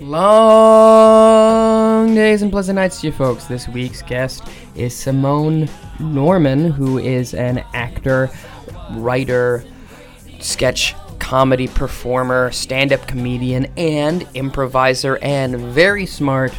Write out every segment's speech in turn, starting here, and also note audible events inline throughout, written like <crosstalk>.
Long days and pleasant nights to you folks. This week's guest is Simone Norman, who is an actor, writer, sketch comedy performer, stand up comedian, and improviser, and very smart,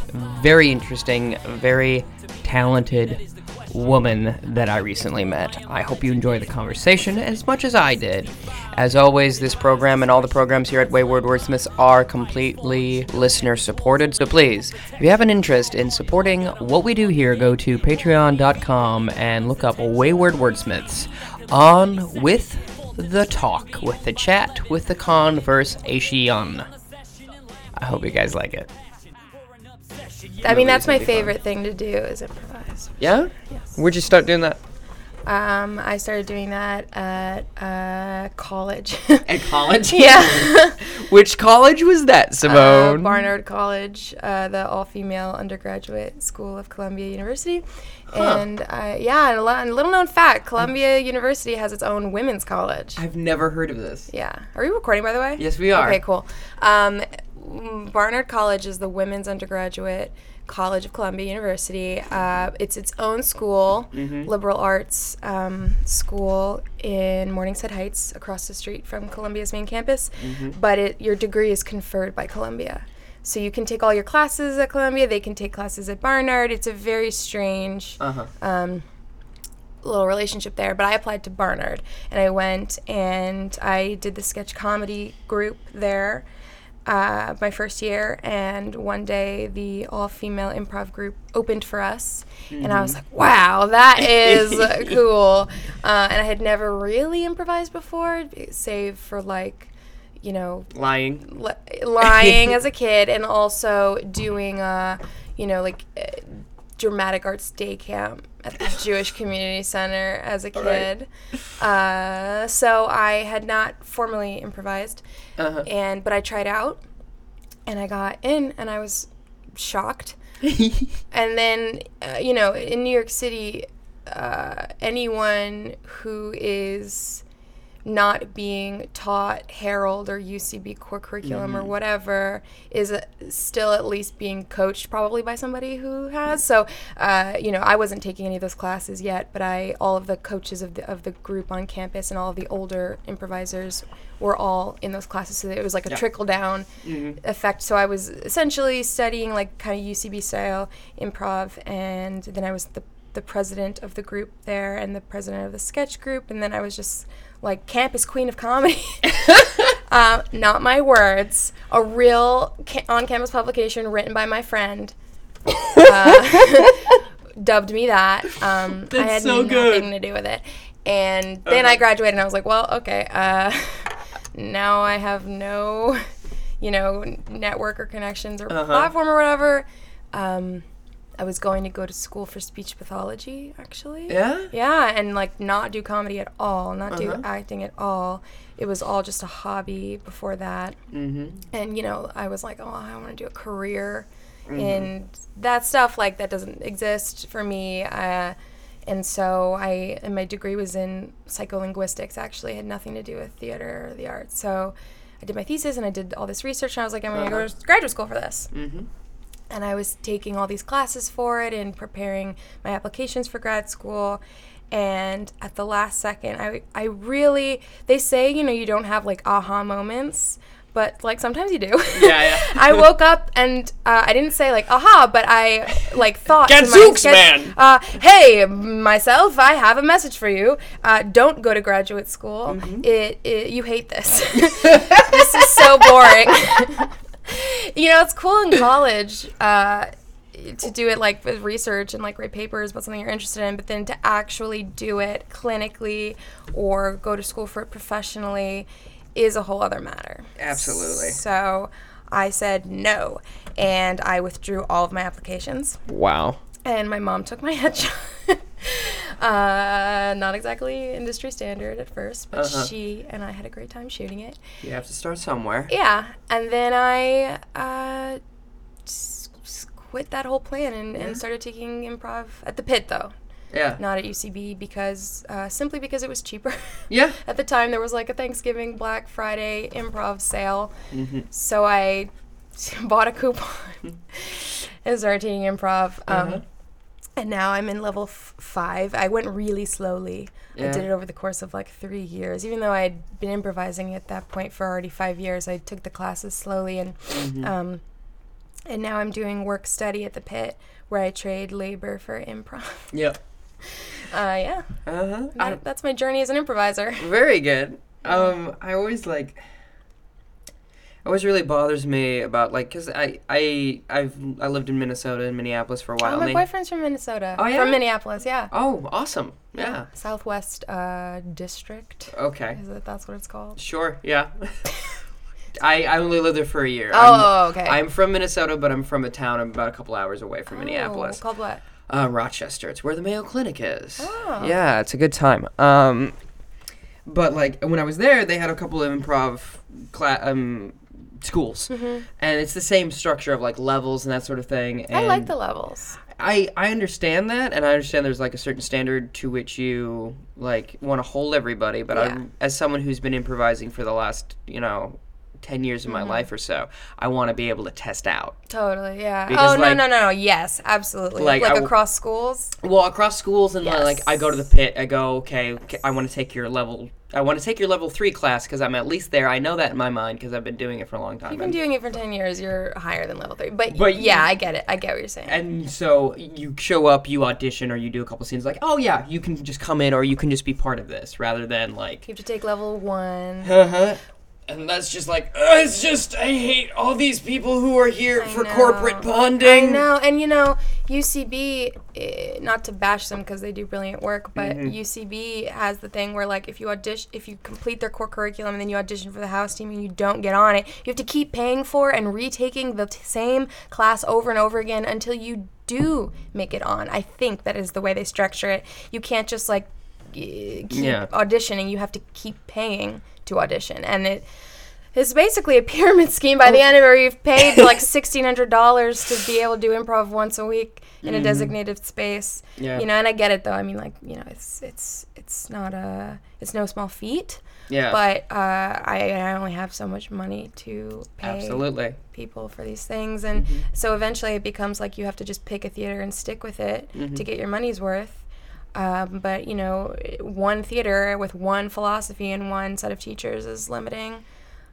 very interesting, very talented woman that I recently met. I hope you enjoy the conversation as much as I did. As always, this program and all the programs here at Wayward Wordsmiths are completely listener supported. So please, if you have an interest in supporting what we do here, go to patreon.com and look up Wayward Wordsmiths on with the talk, with the chat, with the conversation. I hope you guys like it. I mean, that's my favorite thing to do is improvise. Yeah? Where'd you start doing that? Um, I started doing that at uh, college. At college? <laughs> yeah. <laughs> Which college was that, uh, Simone? Barnard College, uh, the all-female undergraduate school of Columbia University, Huh. and uh, yeah, and a, and a little known fact: Columbia University has its own women's college. I've never heard of this. Yeah, are we recording by the way? Yes, we are. Okay, cool. Um, Barnard College is the women's undergraduate college of Columbia University. Uh, it's its own school, Mm-hmm. liberal arts um, school in Morningside Heights, across the street from Columbia's main campus. Mm-hmm. But it, your degree is conferred by Columbia. So you can take all your classes at Columbia. They can take classes at Barnard. It's a very strange Uh-huh. um, little relationship there. But I applied to Barnard, and I went and I did the sketch comedy group there. Uh, my first year, and one day the all-female improv group opened for us, and I was like, "Wow, that is <laughs> cool!" Uh, and I had never really improvised before, save for like, you know, Lying. li- lying <laughs> as a kid and also doing uh you know like uh, dramatic arts day camp at the <laughs> Jewish Community Center as a Right. kid. Uh, so I had not formally improvised, Uh-huh. and but I tried out, and I got in, and I was shocked. <laughs> And then, uh, you know, in New York City, uh, anyone who is not being taught Herald or UCB core curriculum or whatever is still at least being coached probably by somebody who has. So, uh, you know, I wasn't taking any of those classes yet, but I all of the coaches of the of the group on campus and all of the older improvisers were all in those classes. So it was like a Yeah. trickle down effect. So I was essentially studying like kind of UCB style improv, and then I was the the president of the group there and the president of the sketch group, and then I was just like campus queen of comedy. uh, <laughs> <laughs> not my words, a real ca- on-campus publication written by my friend. Uh, <laughs> dubbed me that. Um, I had so nothing good. to do with it. And then I graduated, and I was like, well, okay. Uh, now I have no, you know, network or connections or Uh-huh. platform or whatever. Um, I was going to go to school for speech pathology, actually. Yeah? Yeah, and like not do comedy at all, not do Uh-huh. acting at all. It was all just a hobby before that. Mm-hmm. And you know, I was like, oh, I want to do a career Mm-hmm. in that stuff. Like that doesn't exist for me. Uh, and so I, and my degree was in psycholinguistics. Actually, it had nothing to do with theater or the arts. So I did my thesis and I did all this research. And I was like, I'm going to Uh-huh. go to graduate school for this Mm-hmm. And I was taking all these classes for it and preparing my applications for grad school. And at the last second, I, I really, they say, you know, you don't have like aha moments, but like sometimes you do. Yeah, <laughs> yeah. I woke up and uh, I didn't say like aha, but I like thought. Gadzooks, man! Uh, hey, myself, I have a message for you. Uh, don't go to graduate school. Mm-hmm. It, it, you hate this. <laughs> this is so boring. <laughs> <laughs> you know, it's cool in college uh, to do it like with research and like write papers about something you're interested in, but then to actually do it clinically or go to school for it professionally is a whole other matter. Absolutely. So I said no, and I withdrew all of my applications. Wow. And my mom took my <laughs> headshot. <laughs> uh, not exactly industry standard at first, but Uh-huh. she and I had a great time shooting it. You have to start somewhere. Yeah, and then I uh, s- s- quit that whole plan and, Yeah. and started taking improv at the pit though, Yeah. not at UCB because uh, simply because it was cheaper. <laughs> Yeah. at the time there was like a Thanksgiving Black Friday improv sale, Mm-hmm. so I <laughs> bought a coupon and started taking improv. Um, Uh-huh. And now I'm in level f- five. I went really slowly. I did it over the course of like three years. Even though I had been improvising at that point for already five years, I took the classes slowly and Mhm. um, and now I'm doing work study at the pit where I trade labor for improv. <laughs> Yep. Uh, yeah, Uh-huh. That, that's my journey as an improviser. Very good. Um, I always like. It always really bothers me about like, cause I I I've I lived in Minnesota and Minneapolis for a while. Oh, my boyfriend's from Minnesota. Oh, yeah? From Minneapolis, yeah. oh, awesome. Yeah. Southwest uh, District. Okay. Is it that's what it's called? Sure. Yeah. <laughs> I I only lived there for a year. Oh, okay. I'm, I'm from Minnesota, but I'm from a town I'm about a couple hours away from Oh, Minneapolis. Called what? Uh, Rochester. It's where the Mayo Clinic is. Oh. Yeah, it's a good time. Um, but like when I was there, they had a couple of improv cla- um, schools, Mhm. and it's the same structure of like levels and that sort of thing. And I like the levels. I I understand that, and I understand there's like a certain standard to which you like want to hold everybody. But Yeah. I, as someone who's been improvising for the last you know. 10 years of Mm-hmm. my life or so i want to be able to test out Totally, yeah. Because, oh no, like- no, no, no. Yes, absolutely. Like, Like, I across schools. Well, across schools and like I go to the pit. I go, okay, okay I want to take your level. I want to take your level three class because I'm at least there. I know that in my mind because I've been doing it for a long time. You've been doing it for ten years. You're higher than level three. But, But yeah, you- I get it. I get what you're saying. and so you show up, you audition, or you do a couple scenes. Like, oh yeah, you can just come in, or you can just be part of this, rather than like, you have to take level one. uh-huh. And that's just like, "Ugh, it's just I hate all these people who are here I for know. corporate I bonding. know, and you know, UCB. Eh, not to bash them because they do brilliant work, but Mm-hmm. UCB has the thing where like if you audition, if you complete their core curriculum and then you audition for the house team and you don't get on it, you have to keep paying for and retaking the t- same class over and over again until you do make it on. I think that is the way they structure it. You can't just like keep Yeah. auditioning. You have to keep paying to audition, and it. It's basically a pyramid scheme by the end of it where you've paid like <laughs> sixteen hundred dollars to be able to do improv once a week in a mm-hmm. designated space. Yeah. You know, and I get it though. I mean, like you know, it's it's it's not a it's no small feat. Yeah. But uh, I I only have so much money to pay Absolutely. people for these things, and mm-hmm. so eventually it becomes like you have to just pick a theater and stick with it mm-hmm. to get your money's worth. Um, but you know, one theater with one philosophy and one set of teachers is limiting.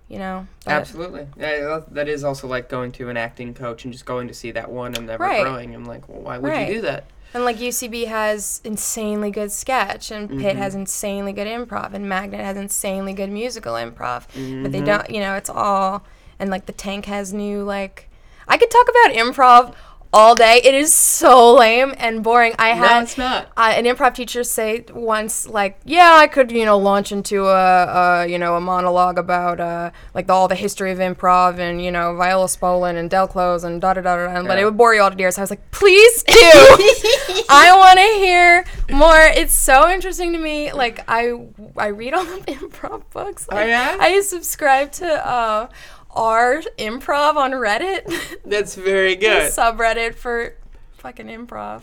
You know, but- Absolutely. Yeah, that- is also like going to an acting coach and just going to see that one and never Right. growing. I'm like, well, why would Right. you do that? And like UCB has insanely good sketch, and Pit Mm-hmm. has insanely good improv, and Magnet has insanely good musical improv. But Mm-hmm. they don't, you know, it's all. And like the Tank has new like. I could talk about improv all day. It is so lame and boring. I No, had it's not. uh, an improv teacher say once, like, yeah, I could, you know, launch into a, a you know, a monologue about, uh, like, the, all the history of improv and, you know, Viola Spolin and Del Close and da da da da, but it would bore you all to tears. So I was like, please do. <laughs> I want to hear more. It's so interesting to me. Like, I I read all the <laughs> improv books. Oh, yeah? I subscribe to uh, our improv on Reddit. <laughs> That's very good. subreddit for fucking improv.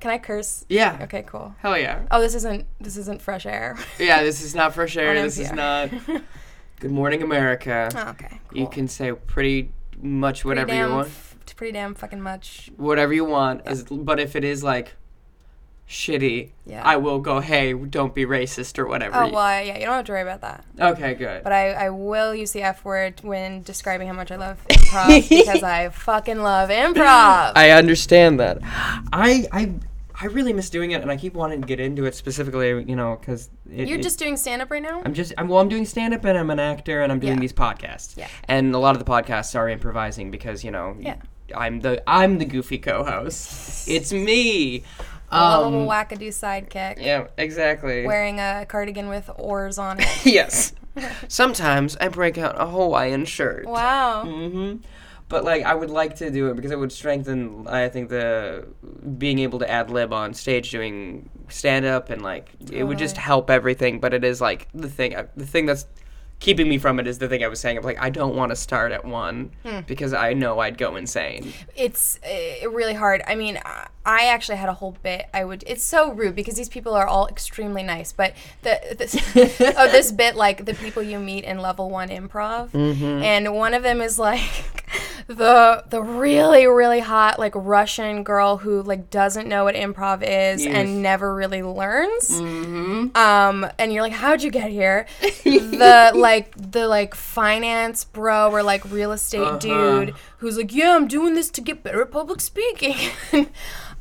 Can I curse? Yeah. Okay, cool. Hell yeah. Oh, this isn't this isn't fresh air. Yeah, this is not fresh air. <laughs> This is not <laughs> Good Morning America. Oh, okay. You can say pretty much whatever pretty you want. f- pretty damn fucking much. Whatever you want. As, but if it is like shitty, Yeah. I will go, hey, don't be racist or whatever. Oh well, yeah. You don't have to worry about that. Okay, good. But I, I will use the F word when describing how much I love improv <laughs> because I fucking love improv. I understand that. I I I really miss doing it, and I keep wanting to get into it specifically. You know, because You're just doing stand up right now. I'm just I'm well. I'm doing stand up, and I'm an actor, and I'm doing Yeah. these podcasts. Yeah. And a lot of the podcasts are improvising because you know. Yeah. I'm the I'm the goofy co-host. It's me. A little Um, wackadoo sidekick yeah, exactly. wearing a cardigan with oars on it. <laughs> yes. Sometimes I break out a Hawaiian shirt. wow. hmm But like, I would like to do it because it would strengthen. I think the being able to ad lib on stage doing stand up and like it would just help everything. But it is like the thing. uh, The thing that's keeping me from it is the thing I was saying of like I don't want to start at one Hmm. because I know I'd go insane. it's uh, really hard. I mean, I- I actually had a whole bit. I would. It's so rude because these people are all extremely nice, but the this, <laughs> oh this bit like the people you meet in level one improv, Mm-hmm. and one of them is like the the really really hot like Russian girl who like doesn't know what improv is Yes. and never really learns. Mm-hmm. Um, and you're like, how'd you get here? <laughs> the like the like finance bro or like real estate Uh-huh. dude who's like, yeah, I'm doing this to get better at public speaking. <laughs>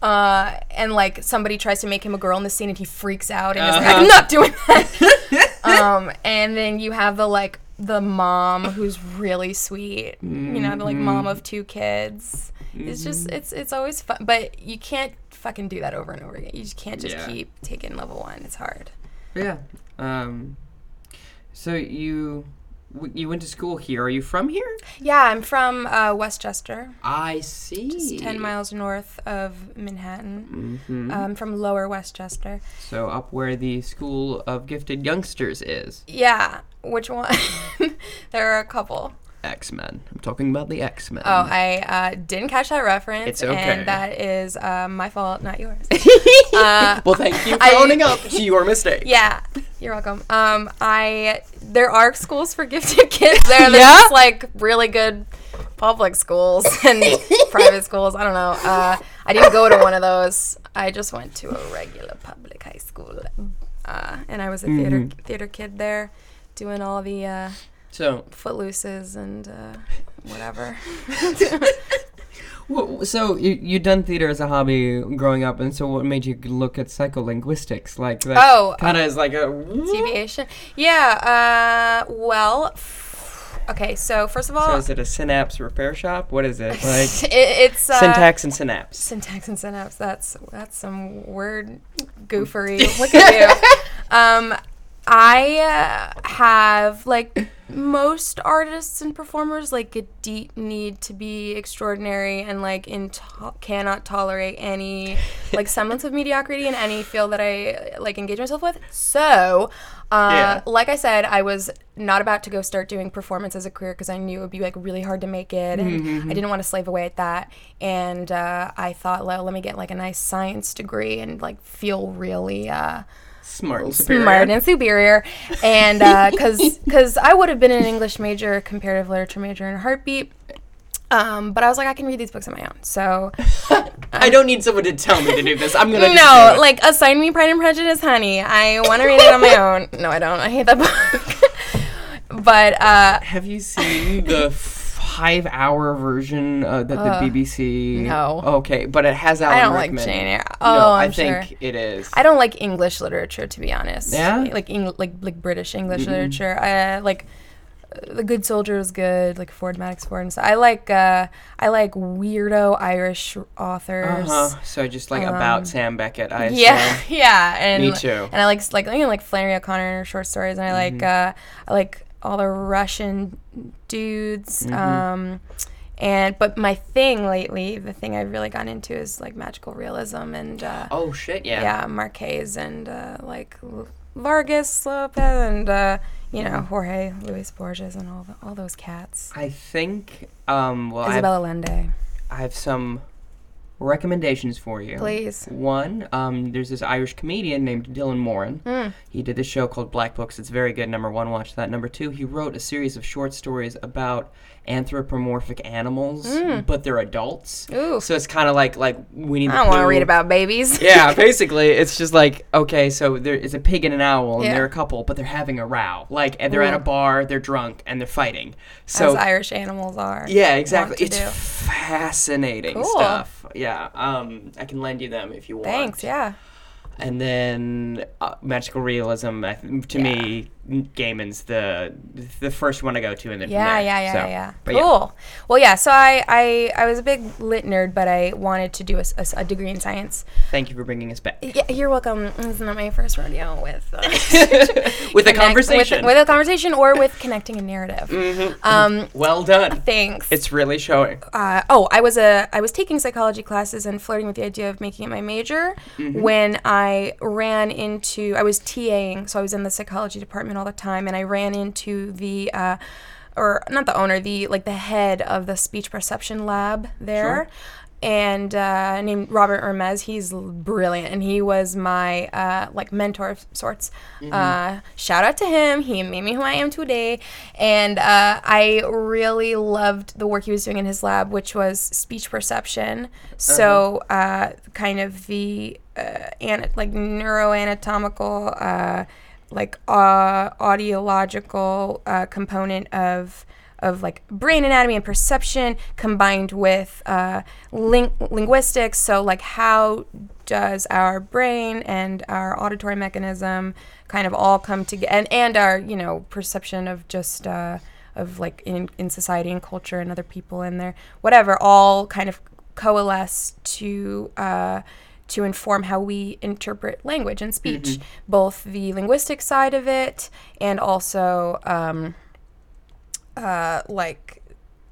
uh, and like somebody tries to make him a girl in the scene and he freaks out and is like, Uh-huh. I'm not doing that. <laughs> um, and then you have the like the mom who's really sweet. You know, the like mom of two kids. It's just it's it's always fun, but you can't fucking do that over and over again. You just can't just Yeah. keep taking level one. It's hard. Yeah. Um. So you w- you went to school here. Are you from here? Yeah, I'm from uh, Westchester, I see. just ten miles north of Manhattan. hmm Um, from Lower Westchester. so up where the School of Gifted Youngsters is. Yeah, which one? <laughs> there are a couple. X Men. I'm talking about the X Men. Oh, I uh, didn't catch that reference, It's okay. and that is uh, my fault, not yours. <laughs> uh, well, thank you for I- owning up <laughs> to your mistake. yeah, you're welcome. Um, I there are schools for gifted kids there. There's Yeah? like really good public schools and private schools. I don't know. Uh, I didn't go to one of those. I just went to a regular public high school, uh, and I was a theater Mhm. theater kid there, doing all the uh, So, footlooses and uh, whatever. <laughs> wh- so you you done theater as a hobby growing up, and so what made you look at psycholinguistics? Like, that Oh, kind of as like a <laughs> Deviation. Yeah. Uh. Well. Okay. So first of all, So is it a synapse repair shop? What is it <laughs> like? it, it's uh, syntax and synapse. Syntax and synapse. That's that's some word goofery. Look at you. Um, I uh, have like most artists and performers like a deep need to be extraordinary and like in cannot tolerate any like semblance of mediocrity in any field that I like engage myself with. So, uh, Yeah. like I said, I was not about to go start doing performance as a career because I knew it would be like really hard to make it, and I didn't want to slave away at that. And uh, I thought, well, let me get like a nice science degree and like feel really. Uh, Smart and superior. smart and superior. And <laughs> because because i would have been an english major comparative literature major in a heartbeat. Um, but i was like i can read these books on my own. So <laughs> I don't need someone to tell me to do this. I'm gonna. <laughs> no like assign me pride and prejudice honey. I want to read it on my own. No i don't. I hate that book. But uh Have you seen the five-hour version uh, that Uh, the BBC? no. Okay, but it has Alan i don't like Rickman. jane eyre no, oh I i'm think sure it is. I don't like English literature, to be honest. Yeah? like Eng- like like British English literature. I like uh, The Good Soldier is good, like Ford Madox Ford and stuff. I like uh, I like weirdo Irish authors. Uh-huh. So just like about Sam Beckett, I assume. Um, <laughs> Yeah, yeah, and Me too. Mm-hmm. And I like like you know, like Flannery O'Connor and her short stories, and I like uh, I like all the Russian dudes. Mm-hmm. Um, and but my thing lately, the thing I've really gotten into is like magical realism and uh, Oh shit, yeah. yeah, Marquez and uh, like Vargas Lopez and uh, you know Jorge Luis Borges and all the, all those cats. I think. Um. Well, Isabella Allende, I have some recommendations for you. please. One, um, there's this Irish comedian named Dylan Moran. Mm. He did this show called Black Books. It's very good. Number one, watch that. Number two, he wrote a series of short stories about anthropomorphic animals, but they're adults. Mm. Ooh. So it's kind of like like Winnie the I don't want to read about babies. <laughs> yeah, <laughs> basically, it's just like okay, so there is a pig and an owl, and Yeah. they're a couple, but they're having a row. Like, and they're at a bar, they're drunk, and they're fighting. As So Irish animals are. yeah, exactly. It's do. fascinating Cool. stuff. Yeah, um, I can lend you them if you want. Thanks. Yeah. And then uh, magical realism. To me, Gaiman's the the first one I go to, and then Yeah, yeah, yeah, So, yeah. but Cool. Well, yeah. So I, I, I was a big lit nerd, but I wanted to do a degree in science. Thank you for bringing us back Yeah, you're welcome. This is not my first rodeo with uh, <laughs> with a <laughs> conversation. with, with a conversation or with connecting a narrative. Um, well done. thanks. It's really showing. uh, oh, I was a I was taking psychology classes and flirting with the idea of making it my major when I ran into I was TAing, so I was in the psychology department all the time, and I ran into the uh, or not the owner, the like the head of the speech perception lab there. and uh, named Robert Remez. He's brilliant, and he was my uh, like mentor of sorts. Uh, shout out to him. He made me who I am today, and uh, I really loved the work he was doing in his lab, which was speech perception. So, uh, kind of the uh, ana- like neuroanatomical, uh, like uh, audiological uh, component of of like brain anatomy and perception combined with uh, ling- linguistics. So, like, how does our brain and our auditory mechanism kind of all come together, and, and our you know perception of just uh, of like in, in society and culture and other people in there, whatever, all kind of coalesce to. Uh, to inform how we interpret language and speech, both the linguistic side of it and also um, uh, like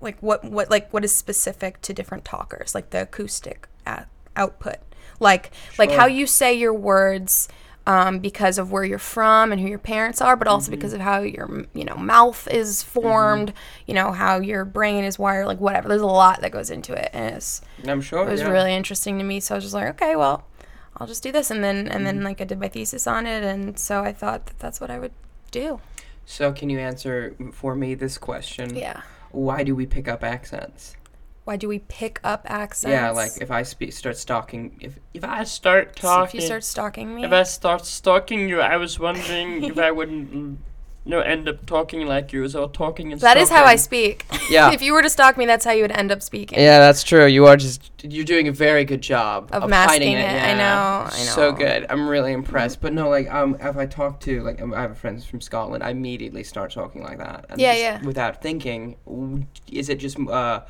like what what like what is specific to different talkers, like the acoustic at output, like like how you say your words. Um, because of where you're from and who your parents are, but also because of how your you know mouth is formed, you know how your brain is wired, like whatever. There's a lot that goes into it, and it's I'm sure. it was yeah. really interesting to me. So I was just like, okay, well, I'll just do this, and then and Mm-hmm. then like I did my thesis on it, and so I thought that that's what I would do. So, can you answer for me this question? Yeah. Why do we pick up accents? Why do we pick up accents? Yeah, like if I speak, start stalking, if if I start talking, if you start stalking me, If I start stalking you, I was wondering <laughs> if I wouldn't, you know, end up talking like you, so talking and that is how I speak. <laughs> Yeah. if you were to stalk me, that's how you would end up speaking. Yeah, that's true. You are just you're doing a very good job Of hiding masking it. it. I know, I So good. I'm really impressed. But no, like um, if I talk to like um, I have friends from Scotland, I immediately start talking like that. And Yeah, yeah. Without thinking, is it just uh,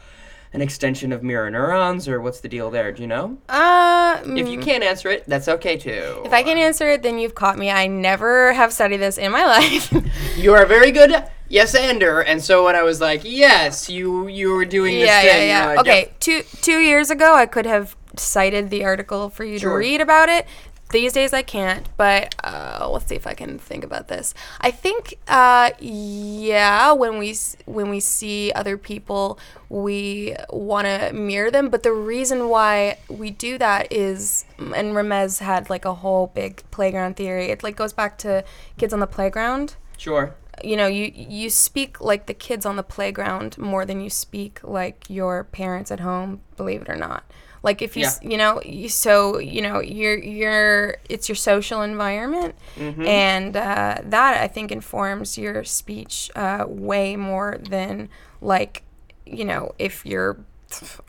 an extension of mirror neurons, or what's the deal there? Do you know? Uh, If you can't answer it, that's okay too. if I can answer it, then you've caught me. I never have studied this in my <laughs> life. You are a very good yes ander, and so when I was like, yes, you you were doing this yeah, thing. yeah, yeah. like, Okay, two two years ago, I could have cited the article for you Sure. to read about it. These days, I can't. But uh, let's see if I can think about this. I think, uh, yeah, when we when we see other people, we want to mirror them. But the reason why we do that is, and Remez had like a whole big playground theory. It like goes back to kids on the playground Sure. you know you you speak like the kids on the playground more than you speak like your parents at home believe it or not like if you s you know you, so you know you're you're it's your social environment and uh, that i think informs your speech uh, way more than like you know if you're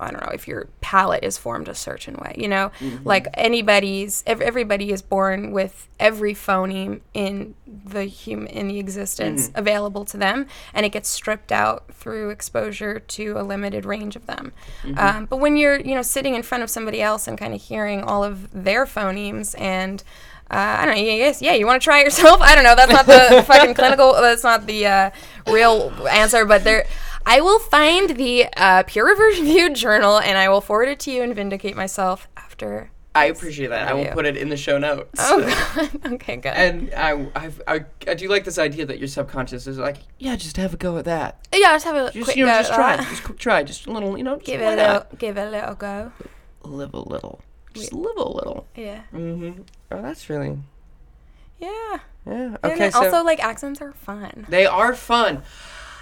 I don't know if your palate is formed a certain way, you know, like anybody's, ev- everybody is born with every phoneme in the human in the existence available to them, and it gets stripped out through exposure to a limited range of them. Um, but when you're, you know, sitting in front of somebody else and kind of hearing all of their phonemes and uh, I don't know. Yes, yeah. You want to try it yourself? <laughs> I don't know. That's not the <laughs> fucking clinical. That's not the uh, real answer. But there, I will find the uh, peer reviewed <laughs> journal and I will forward it to you and vindicate myself after. I appreciate that. I will put it in the show notes. Oh <laughs> God. okay, good. And I, I've, I, I do like this idea that your subconscious is like, yeah, just have a go at that. yeah, just have a Just quick you know, go just try, just quick try, just a little, you know, Give it a little, give it a little go. live a little, just live a little. Yeah. Mm-hmm. Oh, that's really, Yeah. yeah. Okay, then so also like accents are fun. they are fun.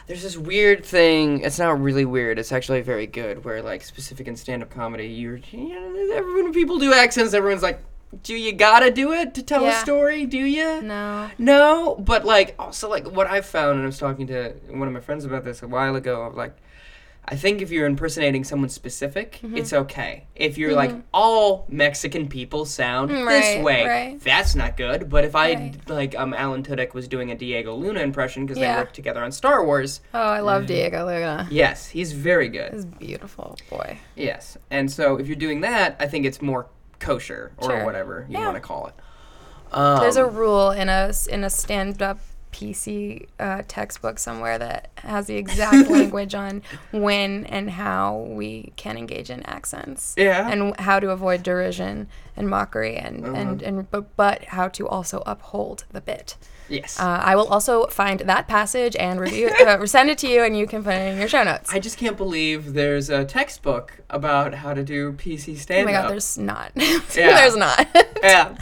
There's this weird thing. It's not really weird. It's actually very good. Where like specific in stand-up comedy, you're, you know, everyone people do accents, everyone's like, do you gotta do it to tell a story? Do you? No. No, but like also like what I found, and I was talking to one of my friends about this a while ago. Of like, I think if you're impersonating someone specific, Mm-hmm. it's okay. If you're like all Mexican people sound Mm, this way, right. that's not good. But if I Right. like um Alan Tudyk was doing a Diego Luna impression because Yeah. they worked together on Star Wars. Oh, I love Diego Luna. Yes, he's very good. He's beautiful, boy. Yes, and so if you're doing that, I think it's more kosher or Sure. whatever you Yeah. want to call it. Um, There's a rule in a in a stand up PC uh, textbook somewhere that has the exact <laughs> language on when and how we can engage in accents Yeah. and how to avoid derision and mockery and Uh-huh. and, and but, but how to also uphold the bit. yes. Uh, I will also find that passage and review uh, <laughs> send it to you, and you can put it in your show notes. I just can't believe there's a textbook about how to do PC stand oh my god, there's not. <laughs> Yeah. there's not. yeah.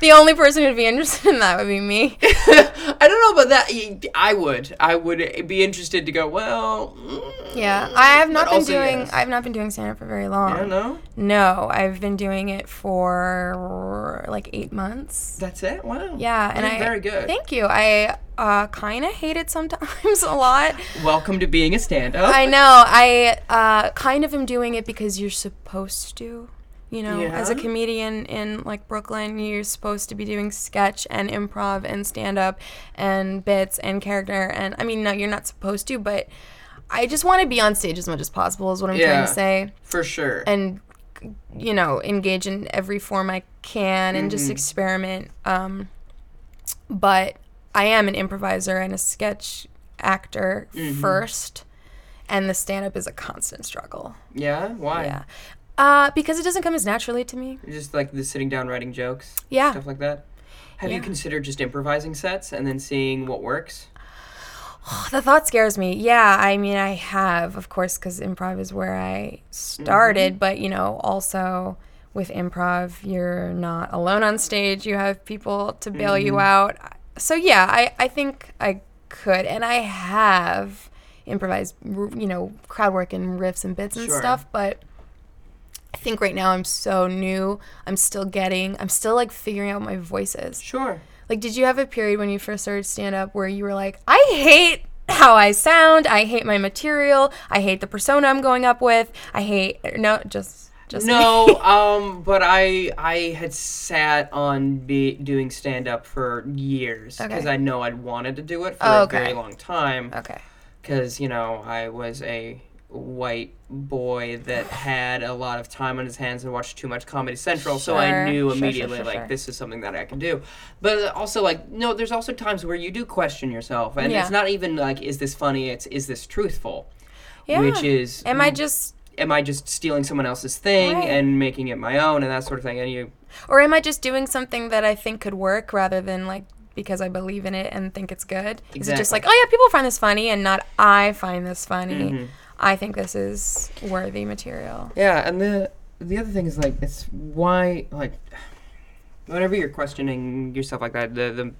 The only person who'd be interested in that would be me. <laughs> I don't know about that. I would. I would be interested to go. Well. mm, Yeah, I have not been doing. yes. I've not been doing stand up for very long. I don't. No, I've been doing it for like eight months. That's it. Wow. Yeah, and You're I very good. Thank you. I uh, kind of hate it sometimes <laughs> a lot. Welcome to being a stand-up. I know. I uh, kind of am doing it because you're supposed to. You know, as a comedian in like Brooklyn, you're supposed to be doing sketch and improv and stand up and bits and character. And I mean, no, you're not supposed to, but I just want to be on stage as much as possible, is what I'm trying to say. For sure. And, you know, engage in every form I can and Mm-hmm. just experiment. Um, but I am an improviser and a sketch actor Mm-hmm. first, and the stand up is a constant struggle. yeah. Why? Yeah. Uh, because it doesn't come as naturally to me. Just like the sitting down writing jokes. Yeah. Stuff like that. Have you considered just improvising sets and then seeing what works? <sighs> The thought scares me. Yeah, I mean, I have, of course, because improv is where I started, but, you know, also with improv, you're not alone on stage. You have people to bail you out. So, yeah, I, I think I could. And I have improvised, you know, crowd work and riffs and bits and Sure. stuff, but I think right now I'm so new. I'm still getting, I'm still like figuring out my voice is. Sure. Like, did you have a period when you first started stand up where you were like, I hate how I sound, I hate my material, I hate the persona I'm going up with, I hate no, just just No, <laughs> um, but I I had sat on be doing stand up for years because Okay. I know I'd wanted to do it for Oh, a very long time. okay. because you know I was a white boy that had a lot of time on his hands and watched too much Comedy Central, so I Sure, knew sure, sure, immediately sure, like sure. this is something that I can do. But also like no, there's also times where you do question yourself, and Yeah. it's not even like is this funny? It's is this truthful? Yeah. Which is Am I just am I just stealing someone else's thing Right. and making it my own and that sort of thing? And you or am I just doing something that I think could work rather than like because I believe in it and think it's good? Is it just like, oh yeah, people find this funny and not I find this funny. Mhm. I think this is worthy material. Yeah, and the the other thing is like it's why like whenever you're questioning yourself like that, the the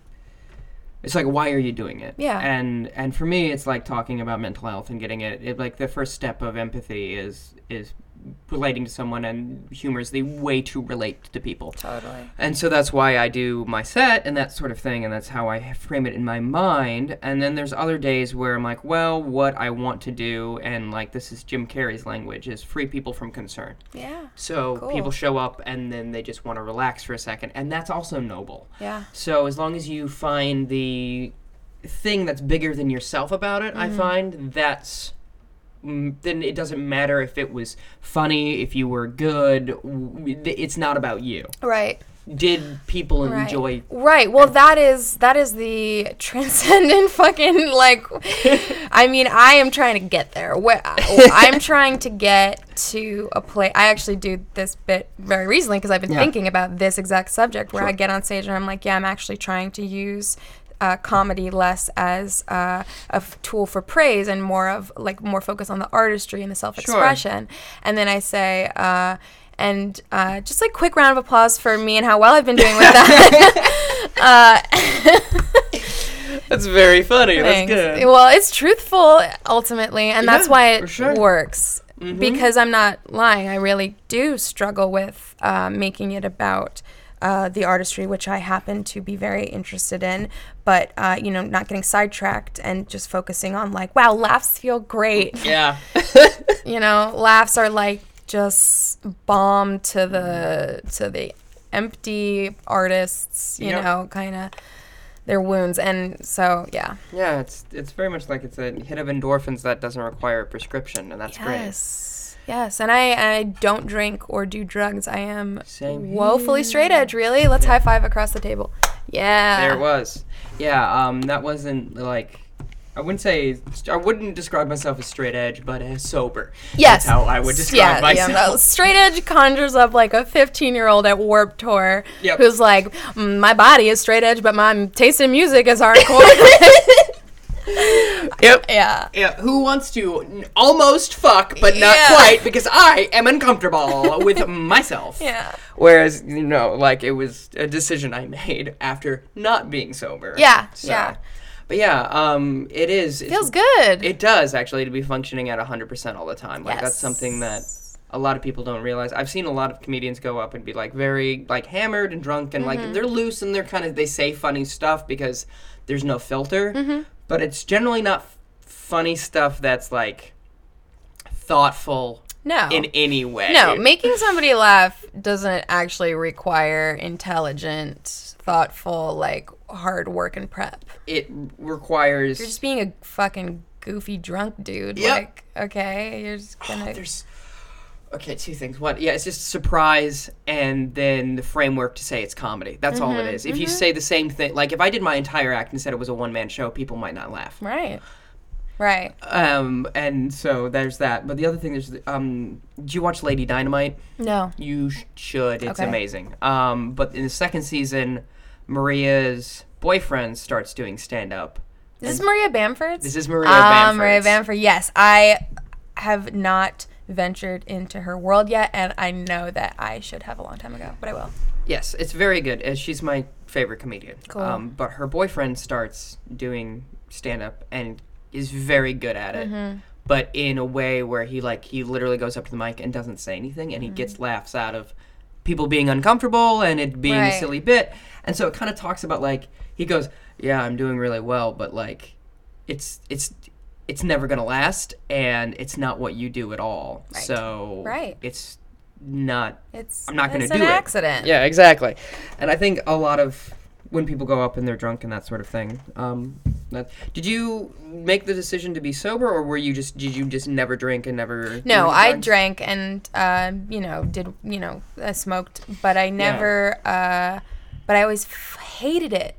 it's like why are you doing it? Yeah. And and for me, it's like talking about mental health and getting it. it like the first step of empathy is is relating to someone, and humor is the way to relate to people. Totally. And so that's why I do my set and that sort of thing, and that's how I frame it in my mind. And then there's other days where I'm like, well, what I want to do, and like this is Jim Carrey's language, is free people from concern. Yeah. So Cool. people show up and then they just want to relax for a second, and that's also noble. Yeah. So as long as you find the thing that's bigger than yourself about it, I mm-hmm. find that's then it doesn't matter if it was funny, if you were good. It's not about you. Right. Did people Right. enjoy? Right. Well, that is that is the <laughs> transcendent fucking like. <laughs> I mean, I am trying to get there. Wh- <laughs> I'm trying to get to a place. I actually do this bit very recently because I've been Yeah. thinking about this exact subject. Where I get on stage and I'm like, yeah, I'm actually trying to use. Uh, comedy less as uh, a f- tool for praise and more of like more focus on the artistry and the self-expression and then i say uh, and uh, just like quick round of applause for me and how well i've been doing with that <laughs> <laughs> uh, <laughs> That's very funny. Thanks. Well, it's truthful ultimately, and that's why it sure. works. Mhm. Because I'm not lying. I really do struggle with uh, making it about uh, the artistry, which I happen to be very interested in, but uh, you know, not getting sidetracked and just focusing on like, wow, laughs feel great. <laughs> Yeah. <laughs> you know, laughs are like just bomb to the to the empty artists. You Yep. know, kind of their wounds, and so yeah. yeah. It's it's very much like it's a hit of endorphins that doesn't require a prescription, and that's great. Yes. And I, I don't drink or do drugs. I am Same woefully straight edge, really. Let's high five across the table. Yeah. There it was. Yeah, um, that wasn't like I wouldn't say I wouldn't describe myself as straight edge, but as sober. Yes. That's how I would describe yeah, myself. Yeah, no, straight edge conjures up like a 15 year old at Warp Tour Yep. who's like, "Mm, my body is straight edge, but my taste in music is hardcore. <laughs> <laughs> <laughs> Yep. yeah. Yeah, who wants to almost fuck, but not Yeah. quite because I am uncomfortable <laughs> with myself. Yeah. Whereas, you know, like it was a decision I made after not being sober. Yeah, So- yeah. But yeah, um, it is. it's- Feels good. It does actually to be functioning at 100% all the time. Like that's something that a lot of people don't realize. I've seen a lot of comedians go up and be like very like hammered and drunk and Mm-hmm. like they're loose and they're kind of they say funny stuff because there's no filter. Mm-hmm. But it's generally not f- funny stuff that's like thoughtful no. in any way. no, making somebody laugh doesn't actually require intelligent, thoughtful, like hard work and prep. it requires You're just being a fucking goofy drunk dude. Yep. Like, okay, you're just gonna. there's okay two things one yeah it's just surprise and then the framework to say it's comedy that's all Mm-hmm, it is if you say the same thing like if i did my entire act and said it was a one-man show people might not laugh right. Right. um and so there's that but the other thing is um did you watch lady dynamite No. you sh- should it's Okay. amazing um but in the second season maria's boyfriend starts doing stand-up Is this Maria Bamford? this is maria Bamford's. Maria Bamford. Yes, I have not ventured into her world yet, and I know that I should have a long time ago, but I will. Yes, it's very good. Uh, she's my favorite comedian. Cool. Um, but her boyfriend starts doing stand up and is very good at it. Mm-hmm. But in a way where he like he literally goes up to the mic and doesn't say anything and he gets laughs out of people being uncomfortable and it being a silly bit. And so it kind of talks about like he goes, "Yeah, I'm doing really well, but like it's it's it's never going to last and it's not what you do at all. Right. So Right. it's not It's I'm not gonna it's do an it. accident. yeah, exactly. And I think a lot of when people go up and they're drunk and that sort of thing. Um, that, did you make the decision to be sober, or were you just did you just never drink and never? No, I drank and uh, you know did you know I smoked, but I never. Uh, but I always f- hated it.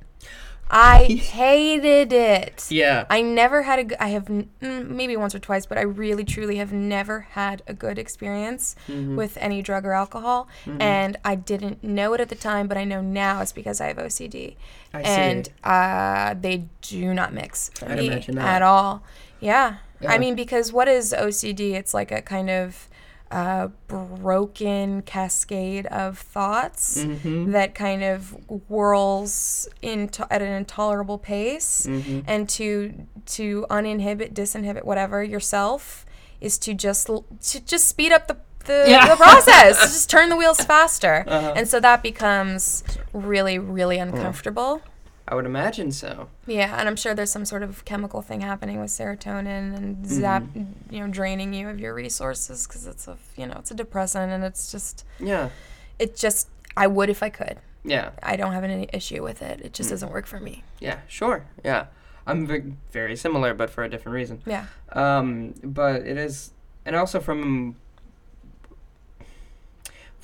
I <laughs> hated it. Yeah. I never had a. g- I have mm, maybe once or twice, but I really truly have never had a good experience Mm-hmm. with any drug or alcohol, and I didn't know it at the time, but I know now it's because I have OCD, I see. and uh, they do not mix for I'd me at all. Yeah. Yeah. I mean, because what is OCD? It's like a kind of uh, broken cascade of thoughts Mm-hmm. that kind of whirls into at an intolerable pace, Mm-hmm. and to to uninhibit, disinhibit whatever yourself is to just to just speed up the the, Yeah. the process, <laughs> just turn the wheels faster, Uh-huh. and so that becomes really really uncomfortable. I would imagine so. Yeah, and I'm sure there's some sort of chemical thing happening with serotonin and zap, you know, draining you of your resources because it's a, you know, it's a depressant and it's just, Yeah. it just, I would if I could. Yeah. I don't have any issue with it. It just doesn't work for me. Yeah. Sure. Yeah. I'm ve- very similar, but for a different reason. Yeah. Um, but it is, and also from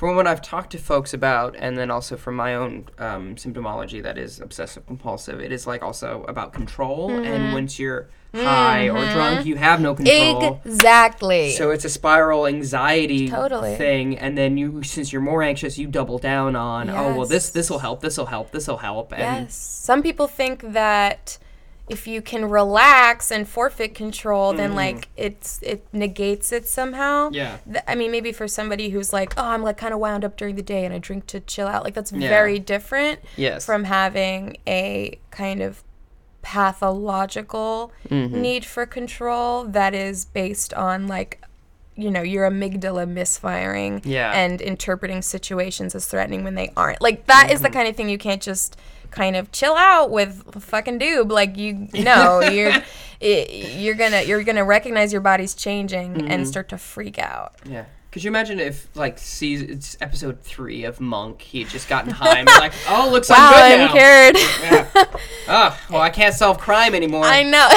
from what I've talked to folks about, and then also from my own um, symptomology that is obsessive compulsive, it is like also about control. And once you're high or drunk, you have no control. Exactly. So it's a spiral anxiety Totally. thing, and then you, since you're more anxious, you double down on, oh well, this this will help, this will help, this will help, and yes. Some people think that if you can relax and forfeit control, then like it's it negates it somehow. yeah, Th- I mean, maybe for somebody who's like, oh, I'm like kind of wound up during the day and I drink to chill out. Like that's Yeah. very different yes, from having a kind of pathological Mm-hmm. need for control that is based on like you know your amygdala misfiring Yeah. and interpreting situations as threatening when they aren't like that is the Mm-hmm. kind of thing you can't just kind of chill out with fucking doob like you know <laughs> you're it, you're gonna you're gonna recognize your body's changing Mm-hmm. and start to freak out yeah. Could you imagine if like season it's episode three of Monk, he had just gotten high and be like, <laughs> oh, looks wow I'm good i'm now. cured Yeah. Oh, <laughs> well, I can't solve crime anymore. I know,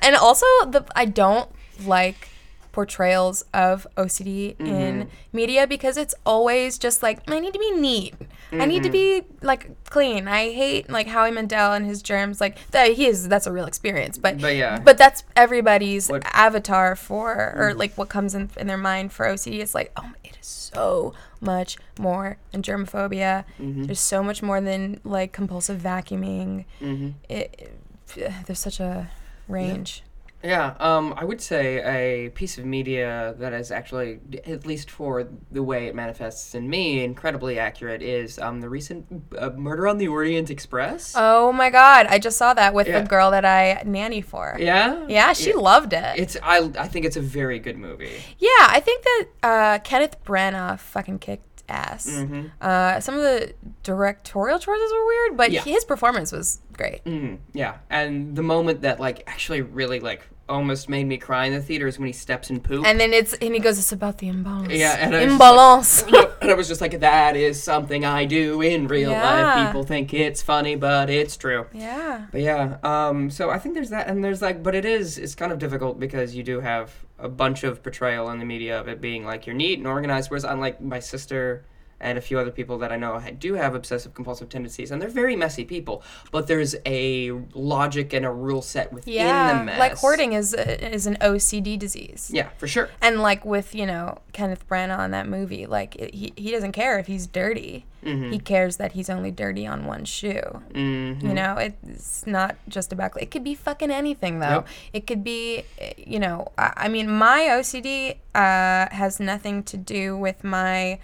and also the I don't like portrayals of OCD in mm-hmm. media because it's always just like I need to be neat. I need to mm-hmm. be like clean. I hate like Howie Mandel and his germs. Like that, he is. That's a real experience. But But yeah. but that's everybody's What- avatar for or mm. like what comes in in their mind for OCD. It's like oh, it is so much more than germophobia. Mm-hmm. There's so much more than like compulsive vacuuming. Mm-hmm. It, it there's such a range. Yeah, um, I would say a piece of media that is actually, at least for the way it manifests in me, incredibly accurate is um, the recent uh, Murder on the Orient Express. Oh my god, I just saw that with Yeah. the girl that I nanny for. yeah, Yeah, she Yeah. loved it. It's I I think it's a very good movie. yeah, I think that uh, Kenneth Branagh fucking kicked ass. Mm-hmm. Uh, some of the directorial choices were weird, but Yeah. his performance was great. Mm, yeah, and the moment that like actually really like almost made me cry in the theater is when he steps in poop. And then it's and he goes, "It's about the imbalance." Yeah, and I was just imbalance. <laughs> and I was just like, that is something I do in real Yeah. life. People think it's funny, but it's true. yeah. But yeah, um, so I think there's that, and there's like, but it is, it's kind of difficult because you do have a bunch of portrayal in the media of it being like you're neat and organized, whereas unlike my sister and a few other people that I know do have obsessive compulsive tendencies, and they're very messy people, but there's a logic and a rule set within the mess. like hoarding is is an OCD disease. Yeah, for sure. And like with you know Kenneth Branagh in that movie, like it, he he doesn't care if he's dirty. Mm-hmm. He cares that he's only dirty on one shoe. Mm-hmm. You know, it's not just about. It could be fucking anything though. Yep. It could be, you know. I, I mean, my OCD uh, has nothing to do with my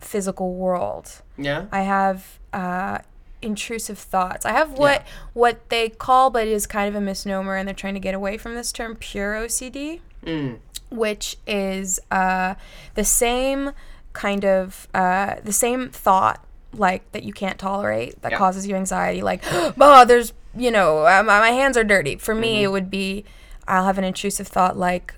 physical world. Yeah. I have uh, intrusive thoughts. I have what what they call, but is kind of a misnomer, and they're trying to get away from this term, pure OCD Mm. which is uh, the same kind of uh, the same thought like that you can't tolerate that Yeah. causes you anxiety like <gasps> oh there's you know uh, my, my hands are dirty for me it would be i'll have an intrusive thought like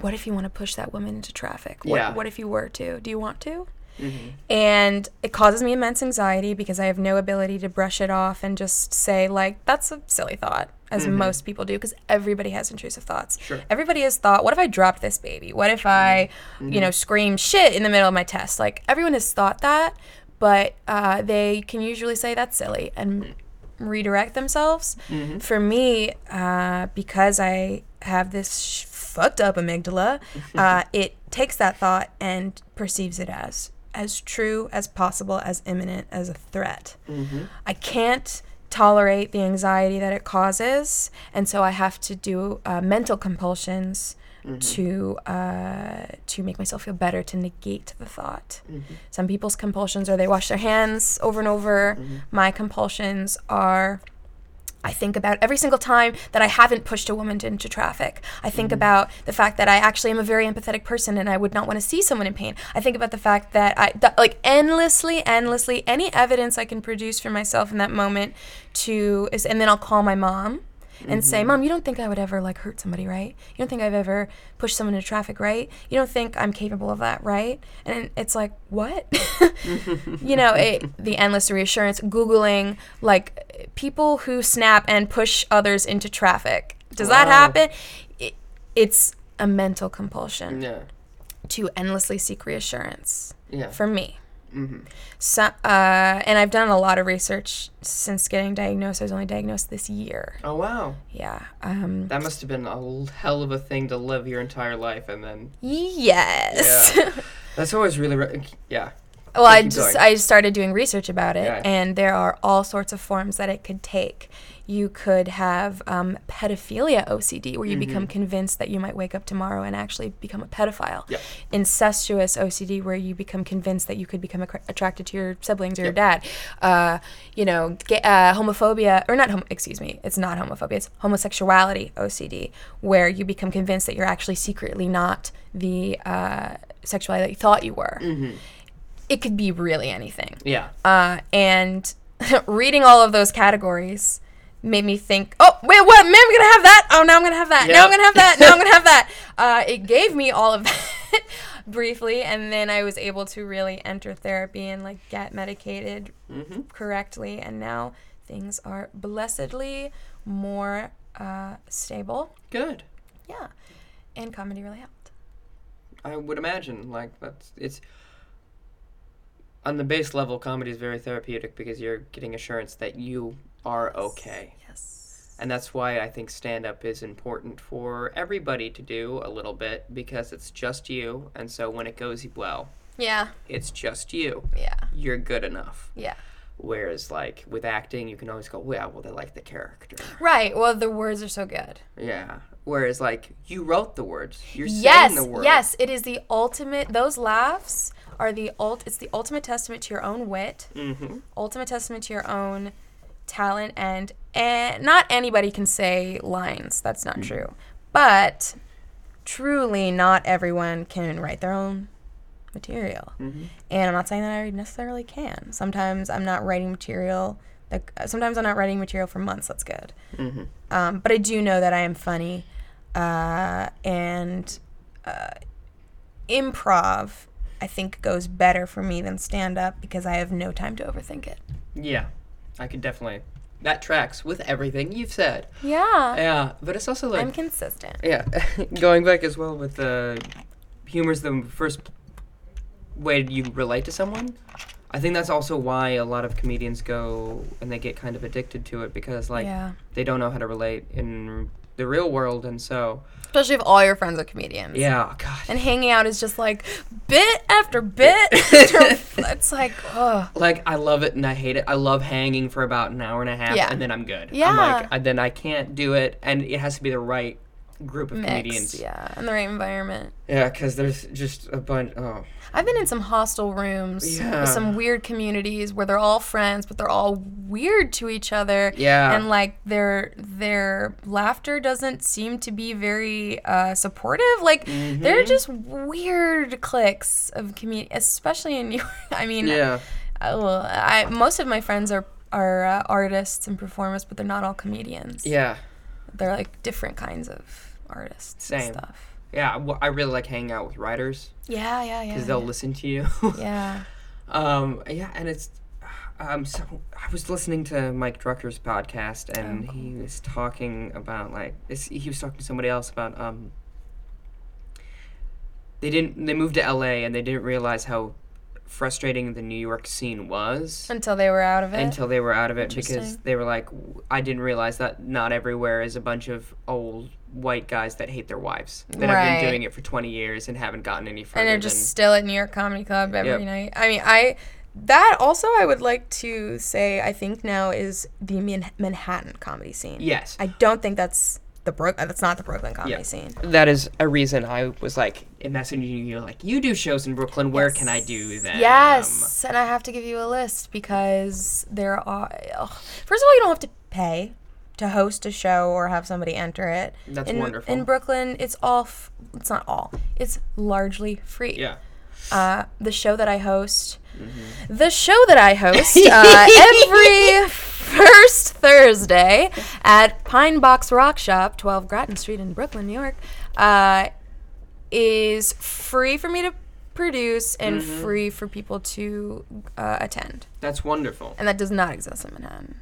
what if you want to push that woman into traffic what, Yeah. what if you were to do you want to Mm-hmm. and it causes me immense anxiety because I have no ability to brush it off and just say like that's a silly thought as most people do because everybody has intrusive thoughts. Sure. Everybody has thought, what if I dropped this baby? What if I, you know, scream shit in the middle of my test? Like everyone has thought that, but uh, they can usually say that's silly and redirect themselves. For me, uh, because I have this sh- fucked up amygdala, <laughs> uh, it takes that thought and perceives it as as true as possible, as imminent as a threat. I can't tolerate the anxiety that it causes, and so I have to do uh, mental compulsions to uh, to make myself feel better to negate the thought. Some people's compulsions are they wash their hands over and over. My compulsions are. I think about every single time that I haven't pushed a woman into traffic. I think mm-hmm. about the fact that I actually am a very empathetic person and I would not want to see someone in pain. I think about the fact that I, that, like, endlessly, endlessly, any evidence I can produce for myself in that moment to, is, and then I'll call my mom and say, mm-hmm. Mom, you don't think I would ever, like, hurt somebody, right? You don't think I've ever pushed someone into traffic, right? You don't think I'm capable of that, right? And it's like, what? <laughs> you know, it, the endless reassurance, Googling like people who snap and push others into traffic. Does that happen? It, it's a mental compulsion Yeah. to endlessly seek reassurance Yeah. for me. Mm-hmm. So, uh, and I've done a lot of research since getting diagnosed. I was only diagnosed this year. Oh wow. Yeah. Um, That must have been a hell of a thing to live your entire life, and then yes. <laughs> that's always really re- yeah. Well, I just going. I started doing research about it, Yeah. and there are all sorts of forms that it could take. You could have um, pedophilia OCD, where you become convinced that you might wake up tomorrow and actually become a pedophile. Yep. Incestuous OCD, where you become convinced that you could become attracted to your siblings or your dad. Uh, you know, ga- uh, homophobia, or not, hom- excuse me, it's not homophobia, it's homosexuality OCD, where you become convinced that you're actually secretly not the uh, sexuality that you thought you were it could be really anything. Yeah. Uh, and <laughs> reading all of those categories made me think, oh, wait, what? Man, I'm going to have that. Oh, now I'm going to have that. Now I'm going to have that. Now I'm going to have that. <laughs> Uh, it gave me all of that <laughs> briefly. And then I was able to really enter therapy and like get medicated Mm-hmm. correctly. And now things are blessedly more uh, stable. Good. Yeah. And comedy really helped. I would imagine like that's it's on the base level comedy is very therapeutic because you're getting assurance that you are okay. And that's why I think stand up is important for everybody to do a little bit because it's just you and so when it goes well, Yeah. it's just you. Yeah. You're good enough. Yeah. Whereas like with acting you can always go, "Yeah, well they like the character." Right. Well, the words are so good. Yeah. Whereas like you wrote the words. You're yes. saying the words. Yes. It is the ultimate. Those laughs are the ult. It's the ultimate testament to your own wit. Mm-hmm. Ultimate testament to your own talent and and not anybody can say lines. That's not true. But truly, not everyone can write their own material. Mhm. And I'm not saying that I necessarily can. Sometimes I'm not writing material. Like sometimes I'm not writing material for months. That's good. Mhm. Um, but I do know that I am funny, uh, and uh, improv. I think goes better for me than stand up because I have no time to overthink it. Yeah, I could definitely. That tracks with everything you've said. Yeah, Yeah, but it's also like I'm consistent. yeah, <laughs> going back as well with the humor's the first way you relate to someone. I think that's also why a lot of comedians go and they get kind of addicted to it because like yeah, they don't know how to relate in the real world, and so especially if all your friends are comedians. yeah, God, And hanging out is just like bit after bit. after, <laughs> <laughs> it's like, oh, like I love it and I hate it. I love hanging for about an hour and a half, Yeah. and then I'm good. I'm Yeah. like, I, then I can't do it, and it has to be the right group of comedians. yeah, in the right environment. Yeah, because there's just a bunch. Oh, I've been in some hostel rooms Yeah. with some weird communities where they're all friends, but they're all weird to each other. Yeah. And like their their laughter doesn't seem to be very uh, supportive. Like they're Mm-hmm. just weird cliques of community, especially in <laughs> New York. I mean, yeah. I, well, I most of my friends are are uh, artists and performers, but they're not all comedians. Yeah. They're like different kinds of artists Same. and stuff. Yeah. Well, I really like hanging out with writers Yeah, yeah, yeah. because they'll listen to you. <laughs> yeah. um. Yeah, and it's. Um. So I was listening to Mike Drucker's podcast, and Oh, cool. he was talking about like this, he was talking to somebody else about um. They didn't. They moved to L.A. and they didn't realize how frustrating the New York scene was. Until they were out of it. until they were out of it because they were like i didn't realize that not everywhere is a bunch of old white guys that hate their wives that have been doing it for 20 years and haven't gotten any further and they're just than still at New York Comedy Club every Yep. night. I mean, I that also I would like to say I think now is the Man- Manhattan comedy scene. yes I don't think that's the Brook. uh, That's not the Brooklyn comedy Yeah. scene. that is a reason i was like messaging you like you do shows in brooklyn where can i do them Yes, and I have to give you a list because there are. ugh. First of all, you don't have to pay to host a show or have somebody enter it. That's in, wonderful. In Brooklyn, it's all. F- it's not all. It's largely free. yeah uh, the show that I host. Mm-hmm. The show that I host <laughs> uh, every first Thursday at Pine Box Rock Shop, 12 Grattan Street in Brooklyn, New York, uh, is free for me to produce and Mm-hmm. free for people to uh, attend. that's wonderful And that does not exist in Manhattan.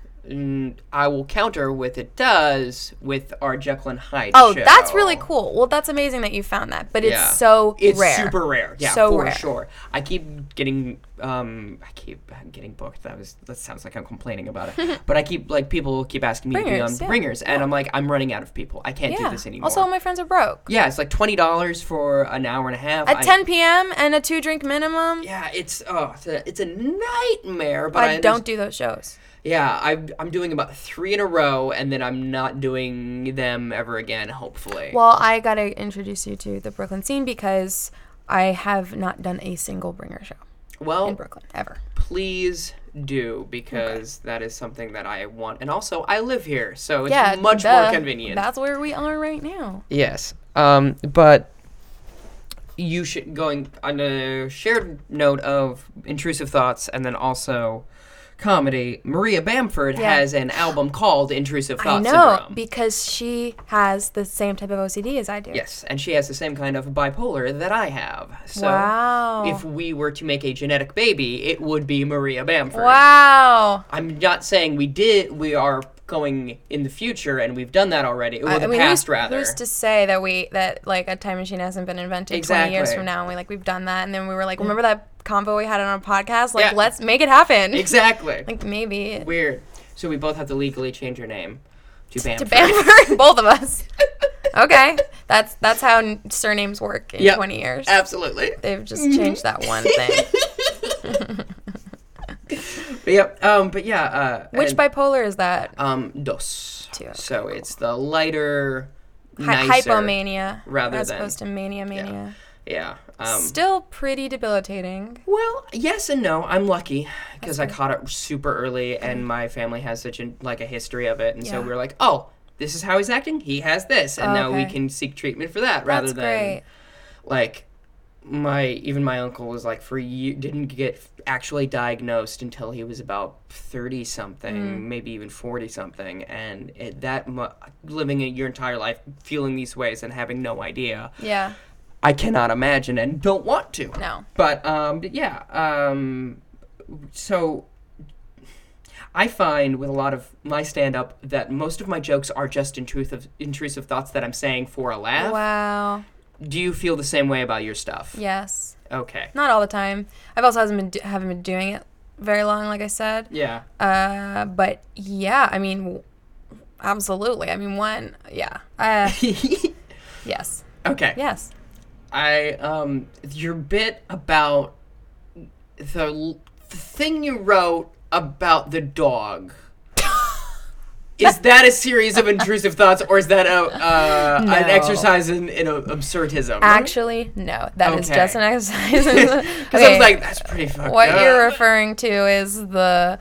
I will counter with it does with our jekyll and hyde Oh, show. that's really cool. Well, that's amazing that you found that, but it's Yeah. so it's rare. super rare yeah So for rare. sure i keep getting um i keep getting booked that was that sounds like i'm complaining about it <laughs> but i keep like people keep asking me to be on Bringers, yeah. bringers and i'm like i'm running out of people i can't do this anymore Also, all my friends are broke. yeah it's like $20 for an hour and a half At I- 10 p.m. and a two drink minimum, yeah it's oh it's a, it's a nightmare but I, I, don't do those shows. Yeah I'm, I'm doing about three in a row and then i'm not doing them ever again hopefully Well, I gotta introduce you to the Brooklyn scene because I have not done a single bringer show well in Brooklyn ever. please do because that is something that I want. And also, I live here, so it's yeah, much duh. more convenient. That's where we are right now. yes. Um, but you should going on a shared note of intrusive thoughts, and then also comedy. Maria Bamford Yeah. has an album called Intrusive I Thoughts know Syndrome. because she has the same type of OCD as I do. Yes, and she has the same kind of bipolar that I have. So wow. if we were to make a genetic baby, it would be Maria Bamford. wow. I'm not saying we did. We are going in the future, and we've done that already. Or the I mean, past, who's, rather. Who's to say that we that like a time machine hasn't been invented 20 years from now and we like we've done that and then we were like remember that convo we had on a podcast like Yeah. let's make it happen <laughs> exactly. like maybe Weird. So we both have to legally change our name to Bamford. to Bamford <laughs> both of us <laughs> okay that's that's how n- surnames work in Yep. 20 years Absolutely. they've just changed that one thing But yep. Um. But yeah. Uh, which and, bipolar is that um dos. Two, okay, so it's the lighter, Hy- nicer, hypomania rather as than- opposed to mania mania Yeah. Um, still pretty debilitating Well, yes and no. I'm lucky because I caught it super early, and my family has such a like a history of it, and so we were like, oh, this is how he's acting. He has this, and now we can seek treatment for that rather that's than great like my even my uncle was like for you didn't get actually diagnosed until he was about 30 something Mm. maybe even 40 something and it, that mu- living your entire life feeling these ways and having no idea yeah i cannot imagine and don't want to no but um, but yeah, um, so I find with a lot of my stand up that most of my jokes are just intrusive, intrusive thoughts that I'm saying for a laugh. wow Do you feel the same way about your stuff? yes Okay. Not all the time. I've also hasn't been do- haven't been doing it very long, like I said. Yeah. Uh, but yeah, I mean, w- absolutely. I mean, one, yeah, uh, <laughs> yes, okay. yes. I um your bit about the l- the thing you wrote about the dog. Is that a series of intrusive thoughts, or is that a uh, an exercise in, in a, absurdism? Actually, no, that is Okay. just an <laughs> exercise. <laughs> Because I was like, that's pretty fucked what up. you're referring to is the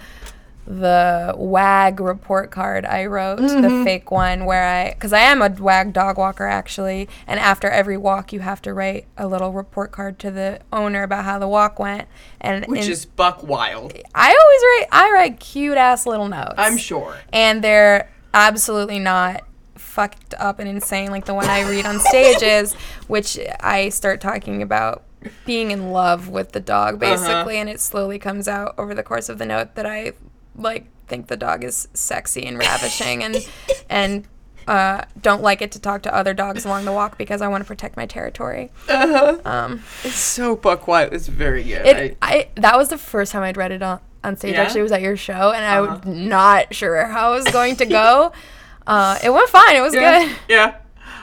the WAG report card I wrote, Mm-hmm. the fake one where I, because I am a WAG dog walker actually, and after every walk you have to write a little report card to the owner about how the walk went, and Which in- is buck wild. I always write I write cute ass little notes. I'm sure. and they're absolutely not fucked up and insane like the one I read on stages, <laughs> which I start talking about being in love with the dog basically, and it slowly comes out over the course of the note that I like think the dog is sexy and ravishing and and uh, don't like it to talk to other dogs along the walk because I want to protect my territory. Uh-huh. Um, It's so buck wild. It's very good. it, I, that was the first time I'd read it on, on stage. Yeah? Actually, it was at your show, and I Uh-huh. was not sure how it was going to go. <laughs> uh, it went fine. It was yeah. good. <laughs> Yeah.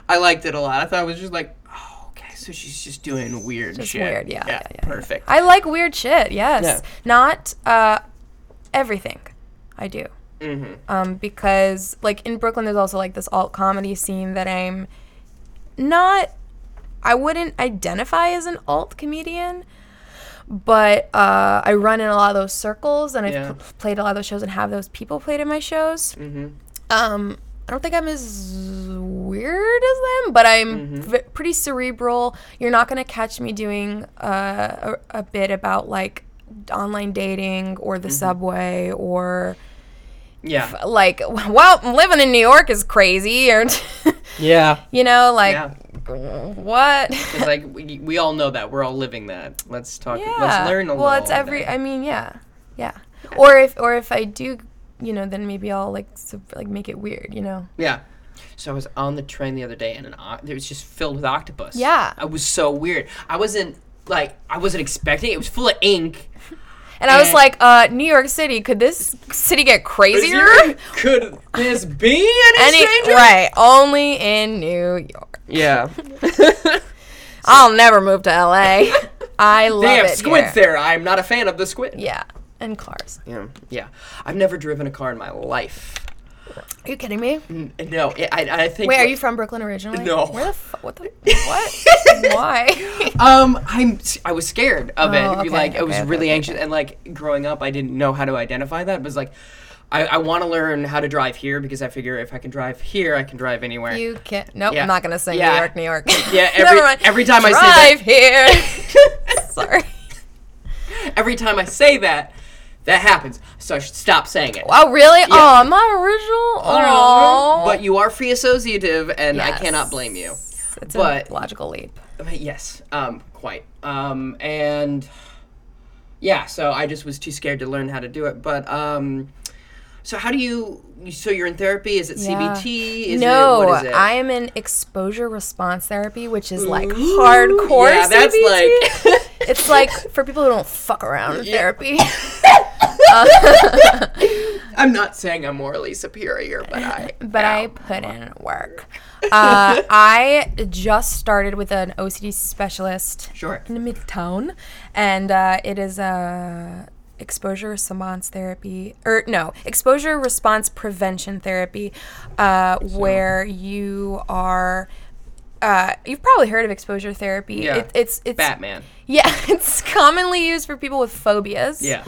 I liked it a lot. I thought it was just like, oh, okay, so she's just doing weird Just shit. weird, yeah, yeah, yeah, perfect. I like weird shit. Yes, not uh, everything. I do. mm-hmm. Um, because like in Brooklyn, there's also like this alt comedy scene that I'm not. I wouldn't identify as an alt comedian, but uh, I run in a lot of those circles, and I've Yeah. played a lot of those shows and have those people played in my shows. Mm-hmm. Um, I don't think I'm as weird as them, but I'm Mhm. v- pretty cerebral. You're not gonna catch me doing uh, a, a bit about like online dating or the mm-hmm. subway or Yeah. f- like, <laughs> well, living in New York is crazy, or <laughs> Yeah. you know, like yeah. what? It's like we, we all know that. We're all living that. Let's talk. yeah. Let's learn a well, little. it's every. I mean, yeah, yeah. Or if or if I do, you know, then maybe I'll like sub- like make it weird, you know. Yeah. So I was on the train the other day, and an o- it was just filled with octopus. Yeah. It was so weird. I wasn't like I wasn't expecting. It, it was full of ink. And I was like, uh, New York City, could this city get crazier? Could this be any, Any stranger? right, only in New York. Yeah. <laughs> <laughs> I'll never move to LA. <laughs> I love it. they have it squids here. there. I'm not a fan of the squid. Yeah, and cars. Yeah. Yeah. I've never driven a car in my life. Are you kidding me? N- No, I, I I think. Wait, are you from Brooklyn originally? No. Where the fu- what the <laughs> what? Why? <laughs> Um, I'm. I was scared of Oh, it. okay, like, I was okay, okay, really okay, anxious, and like growing up, I didn't know how to identify that. But it's like, I, I want to learn how to drive here because I figure if I can drive here, I can drive anywhere. you can't. Nope, Yeah. I'm not gonna sing Yeah. New York, New York. <laughs> Yeah, every- every time I say drive that- here. Sorry. Every time I say that, that happens. So I should stop saying it. Oh really? Oh, I'm not original. Oh, But you are free associative, and I cannot blame you. it's but- a logical leap. But yes, um, quite. Um, and yeah, so I just was too scared to learn how to do it. But um, So how do you? So you're in therapy? Is it Yeah. CBT? Is no, it, what is it? I am in exposure response therapy, which is like hardcore. Yeah, that's CBT. like. <laughs> it's like for people who don't fuck around with <laughs> therapy. <laughs> <laughs> I'm not saying I'm morally superior, but I. but I put in work. Uh, <laughs> I just started with an OCD specialist Sure. in Midtown, and uh, it is a exposure response therapy, or no, exposure response prevention therapy, uh, where you are. Uh, you've probably heard of exposure therapy. Yeah. It, it's it's Batman. yeah, <laughs> it's commonly used for people with phobias. Yeah.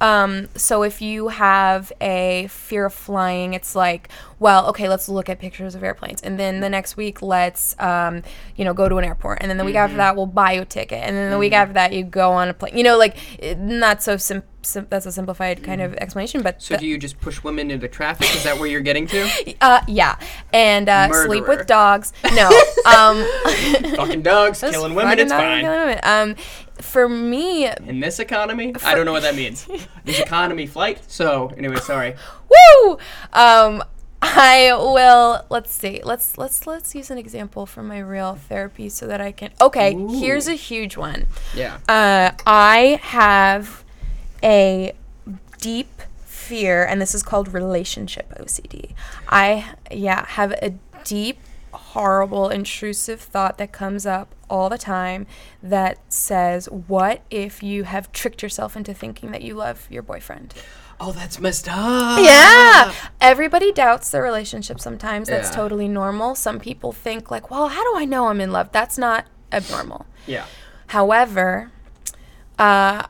Um, so if you have a fear of flying, it's like, well, okay, let's look at pictures of airplanes, and then the next week, let's, um, you know, go to an airport, and then the week Mm-hmm. after that, we'll buy you a ticket, and then the week after that, you go on a plane. You know, like it, not so sim- sim- That's a simplified kind of explanation, but Mm-hmm. So do you just push women into traffic? Is that where you're getting to? <laughs> uh, yeah, and uh, sleep with dogs. No, <laughs> um, Fucking dogs, <laughs> killing women. It's fine. women. Um, for me, In this economy, I don't know what that means. <laughs> This economy flight. So anyway, sorry. Woo! Um, I will. Let's see. Let's let's let's use an example from my real therapy so that I can. Okay, Ooh. here's a huge one. Yeah. Uh, I have a deep fear, and this is called relationship OCD. I yeah have a deep, horrible, intrusive thought that comes up all the time that says, "What if you have tricked yourself into thinking that you love your boyfriend?" Oh, that's messed up. Yeah. Everybody doubts their relationship sometimes. That's Yeah. totally normal. Some people think, like, well, how do I know I'm in love? That's not abnormal. Yeah. However, uh,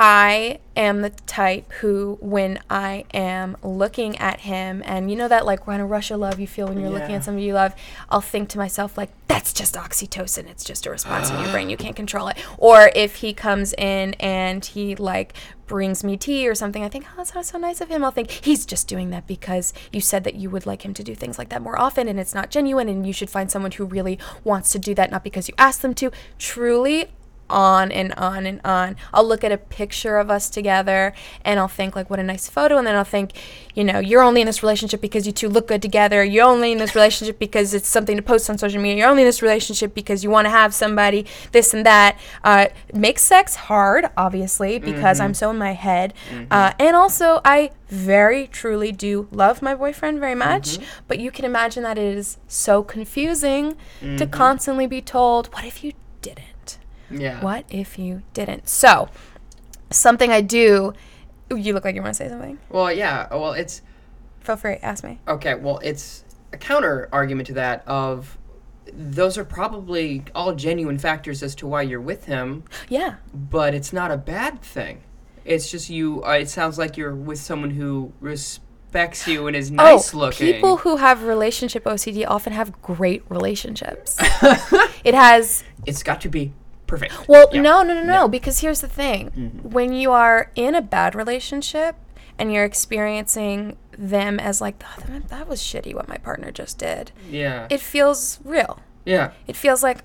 I am the type who, when I am looking at him, and you know that like kind a rush of love you feel when you're looking at somebody you love, I'll think to myself like, "That's just oxytocin. It's just a response in your brain. You can't control it." Or if he comes in and he like brings me tea or something, I think, "Oh, that's so nice of him." I'll think he's just doing that because you said that you would like him to do things like that more often, and it's not genuine, and you should find someone who really wants to do that, not because you asked them to. Truly, on and on and on. I'll look at a picture of us together and I'll think like what a nice photo and then I'll think, you know, you're only in this relationship because you two look good together. You're only in this relationship because it's something to post on social media. You're only in this relationship because you want to have somebody this and that. Uh, makes sex hard, obviously, because I'm so in my head. Uh, and also I very truly do love my boyfriend very much, but you can imagine that it is so confusing to constantly be told, what if you didn't? Yeah. What if you didn't? So, something I do. Ooh, You look like you want to say something. Well, yeah. Well, it's Feel free, ask me. okay. Well, it's a counter argument to that of those are probably all genuine factors as to why you're with him, Yeah. but it's not a bad thing. It's just you. Uh, it sounds like you're with someone who respects you and is nice oh, looking. people who have relationship OCD often have great relationships. <laughs> it has it's got to be perfect. Well, Yeah. no, no, no, no. Yeah. Because here's the thing: Mhm. when you are in a bad relationship and you're experiencing them as like, "Oh, that- that was shitty what my partner just did, Yeah. it feels real. yeah. It feels like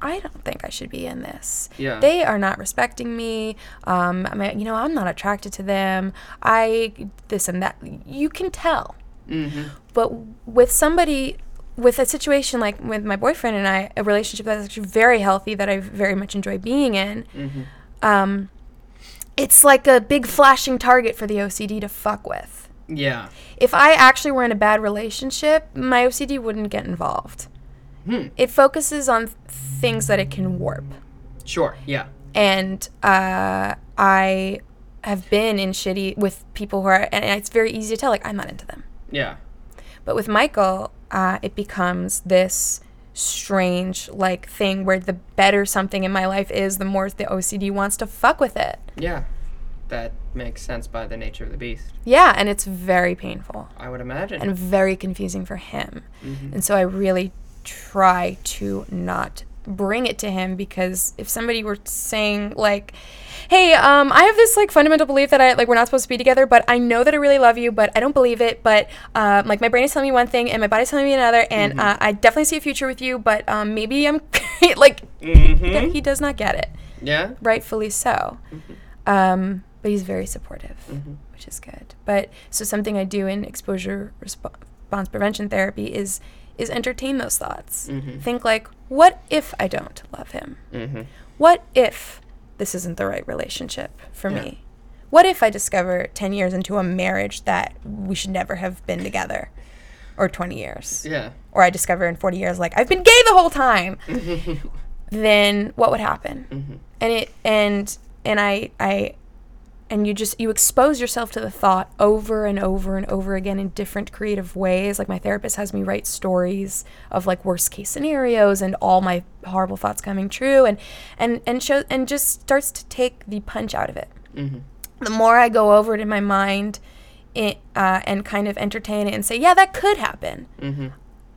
I don't think I should be in this. Yeah. They are not respecting me. Um, I mean, you know, I'm not attracted to them. I this and that. You can tell. Mm-hmm. But with somebody, with a situation like with my boyfriend and I, a relationship that's actually very healthy that I very much enjoy being in, Mm-hmm. um, it's like a big flashing target for the OCD to fuck with. Yeah. If I actually were in a bad relationship, my OCD wouldn't get involved. Hmm. It focuses on things that it can warp. Sure. Yeah. And uh, I have been in shitty with people who are, and it's very easy to tell, like, I'm not into them. Yeah. But with Michael, uh, it becomes this strange like thing where the better something in my life is, the more the OCD wants to fuck with it. Yeah. That makes sense by the nature of the beast. Yeah, and it's very painful I would imagine. and very confusing for him. Mhm. And so I really try to not bring it to him because if somebody were saying like hey um i have this like fundamental belief that i like we're not supposed to be together but i know that i really love you but i don't believe it but um like my brain is telling me one thing and my body's telling me another and Mhm. uh, i definitely see a future with you but um maybe i'm <laughs> like Mhm. he does not get it Yeah. rightfully so Mhm. um but he's very supportive, Mhm. which is good. But so something I do in exposure respo- response prevention therapy is is entertain those thoughts. Mhm. Think like, what if I don't love him? Mhm. What if this isn't the right relationship for Yeah. me? What if I discover 10 years into a marriage that we should never have been together? Or 20 years? Yeah. Or I discover in 40 years, like, I've been gay the whole time. <laughs> then what would happen? Mhm. And it, and, and I, I, and you just, you expose yourself to the thought over and over and over again in different creative ways. Like, my therapist has me write stories of like worst case scenarios and all my horrible thoughts coming true and, and, and show, and just starts to take the punch out of it Mhm. the more I go over it in my mind it, uh, and kind of entertain it and say, yeah, that could happen. Mhm.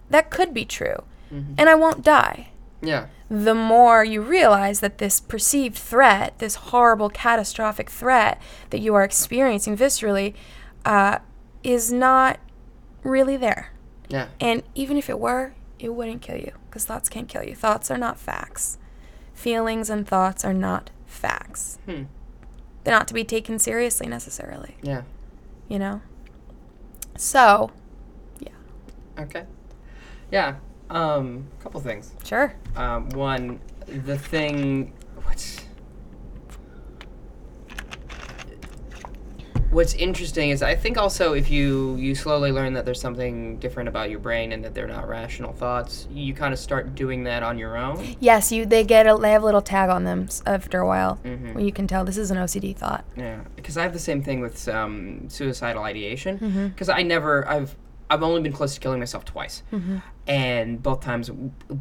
That could be true. Mhm. And I won't die. Yeah. The more you realize that this perceived threat, this horrible, catastrophic threat that you are experiencing viscerally, uh, is not really there. Yeah. And even if it were, it wouldn't kill you because thoughts can't kill you. Thoughts are not facts. Feelings and thoughts are not facts. Hmm. They're not to be taken seriously necessarily. Yeah. you know? So, yeah. Okay. Yeah. Um. a Couple things. sure. Um. One, the thing. What's. What's interesting is I think also if you you slowly learn that there's something different about your brain and that they're not rational thoughts, you kind of start doing that on your own. Yes, you they get a they have a little tag on them after a while Mhm. where you can tell this is an OCD thought. Yeah, because I have the same thing with um, suicidal ideation. Mm-hmm. Because I never, I've, I've only been close to killing myself twice, Mm-hmm. and both times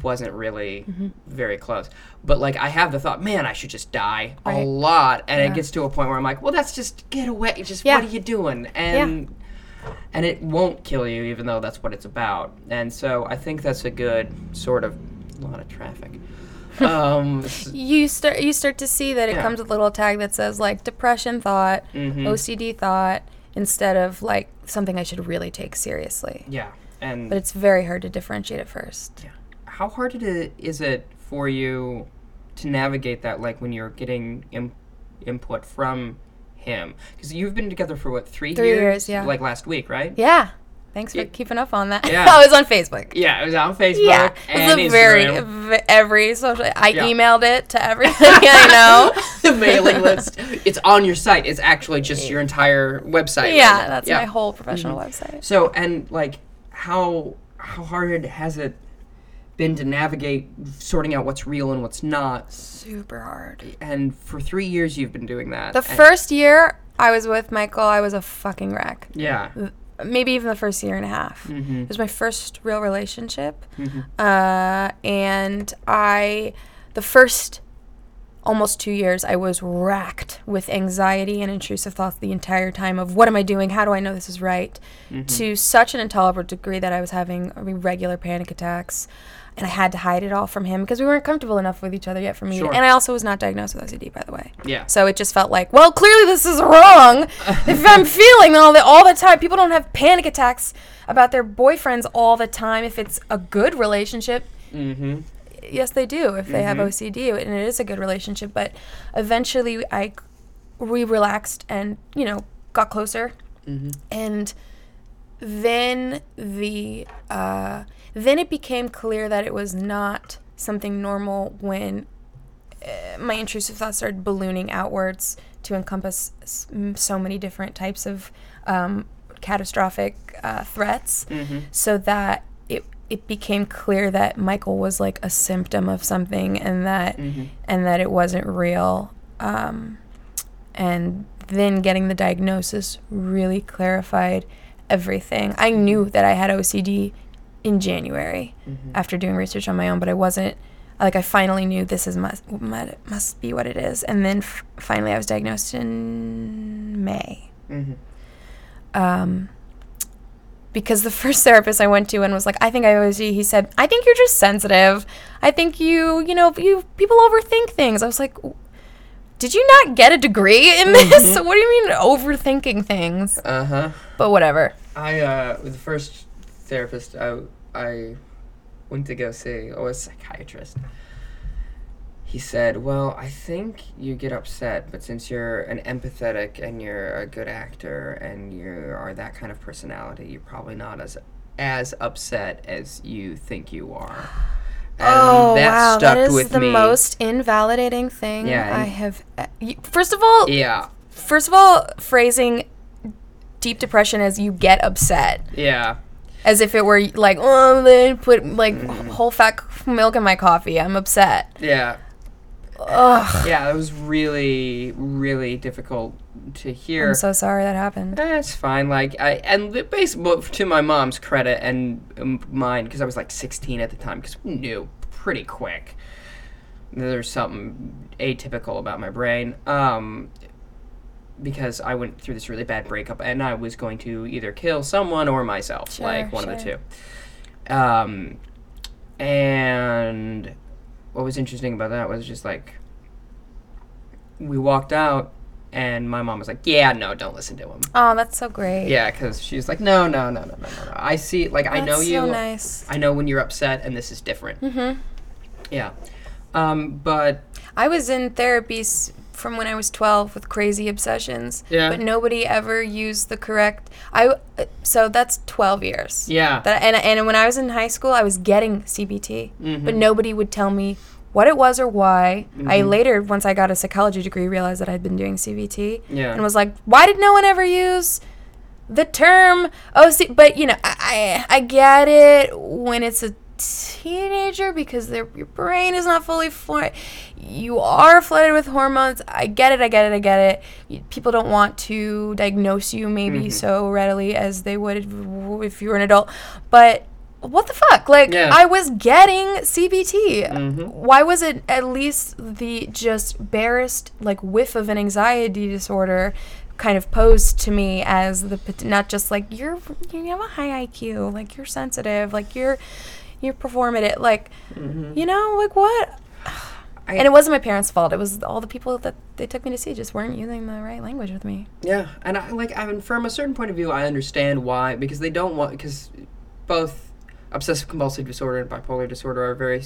wasn't really very close. But like, I have the thought, man, I should just die a lot, and Yeah. it gets to a point where I'm like, well, that's just get away. Just Yeah. what are you doing? And and it won't kill you, even though that's what it's about. And so I think that's a good sort of a lot of traffic. <laughs> um, You start you start to see that it Yeah. comes with a little tag that says like depression thought, mhm. OCD thought instead of like something I should really take seriously. yeah, and But it's very hard to differentiate at first. Yeah. how hard it is it for you to navigate that like when you're getting Im- input from him because you've been together for what three, Three years, yeah. like last week right Yeah. Thanks for Yeah. keeping up on that. Yeah. <laughs> I was on Facebook. yeah it was on facebook Yeah, and it's a very Instagram. every social. I Yeah. emailed it to <laughs> everything I know. the mailing list <laughs> it's on your site it's actually just your entire website yeah, now. that's Yeah. my whole professional Mhm. website. so and like how how hard has it been to navigate sorting out what's real and what's not Super hard. and for three years you've been doing that The first year I was with Michael, I was a fucking wreck. yeah Maybe even the first year and a half. mm-hmm. It was my first real relationship. Mhm. Uh, and I, the first almost two years, I was racked with anxiety and intrusive thoughts the entire time of what am I doing? How do I know this is right? Mm-hmm. To such an intolerable degree that I was having regular panic attacks. And I had to hide it all from him because we weren't comfortable enough with each other yet for me. Sure. And I also was not diagnosed with OCD, by the way. Yeah. So it just felt like, well, clearly this is wrong. if <laughs> I'm feeling all the all the time, people don't have panic attacks about their boyfriends all the time. If it's a good relationship, Mm-hmm. yes, they do. If they have Mhm. OCD, and it is a good relationship. But eventually, I we relaxed and you know got closer, Mm-hmm. and then the uh, then it became clear that it was not something normal when uh, my intrusive thoughts started ballooning outwards to encompass so many different types of um, catastrophic uh, threats Mm-hmm. so that it it became clear that Michael was like a symptom of something and that Mm-hmm. and that it wasn't real um, and then getting the diagnosis really clarified everything I knew that I had OCD in January Mm-hmm. after doing research on my own but I wasn't like I finally knew this is must must, must be what it is and then f- finally I was diagnosed in May Mm-hmm. um, because the <laughs> first therapist I went to and was like, I think I OCD, he said, I think you're just sensitive. I think you, you know, you people overthink things. I was like, did you not get a degree in <laughs> this? what do you mean overthinking things? Uh huh. But whatever. I uh, the first therapist I I went to go see, oh, a psychiatrist. he said, "Well, I think you get upset, but since you're an empathetic and you're a good actor and you are that kind of personality, you're probably not as as upset as you think you are." And oh that wow, stuck that is with the me. most invalidating thing Yeah, I have. First of all, Yeah, first of all, phrasing deep depression as you get upset, yeah, as if it were like, oh, they put like Mm-hmm. whole fat milk in my coffee. I'm upset. yeah. Ugh. Yeah, it was really, really difficult to hear. I'm so sorry that happened. That's fine. Like I and the base to my mom's credit and um, mine because I was like 16 at the time because we knew pretty quick there's something atypical about my brain. Um, because I went through this really bad breakup and I was going to either kill someone or myself, Sure, like one of the two. Um, and what was interesting about that was just like we walked out and my mom was like, "Yeah, no, don't listen to him." Oh, that's so great. Yeah, because she's like, "No, no, no, no, no, no, no. I see. Like, I know you. So nice. I know when you're upset, and this is different." hmm Yeah. Um, but I was in therapy s- from when I was 12 with crazy obsessions. Yeah. But nobody ever used the correct. I uh, so that's 12 years. yeah, That and and when I was in high school, I was getting CBT, Mm-hmm. but nobody would tell me what it was or why. I Mm-hmm. later, once I got a psychology degree, realized that I'd been doing CBT, Yeah. and was like, why did no one ever use the term OC? But you know, I I, I get it when it's a teenager because their your brain is not fully formed. You are flooded with hormones. I get it. I get it. I get it. You- People don't want to diagnose you maybe Mm-hmm. so readily as they would if, if you were an adult, but. What the fuck? Like Yeah. I was getting CBT. Mhm. Why was it at least the just barest like whiff of an anxiety disorder kind of posed to me as the not just like you're you have a high IQ, like you're sensitive, like you're you're performative, like you know, like what? Mm-hmm. I- and it wasn't my parents' fault. It was all the people that they took me to see just weren't using the right language with me. Yeah, and I like I mean, from a certain point of view, I understand why because they don't want because both obsessive compulsive disorder and bipolar disorder are very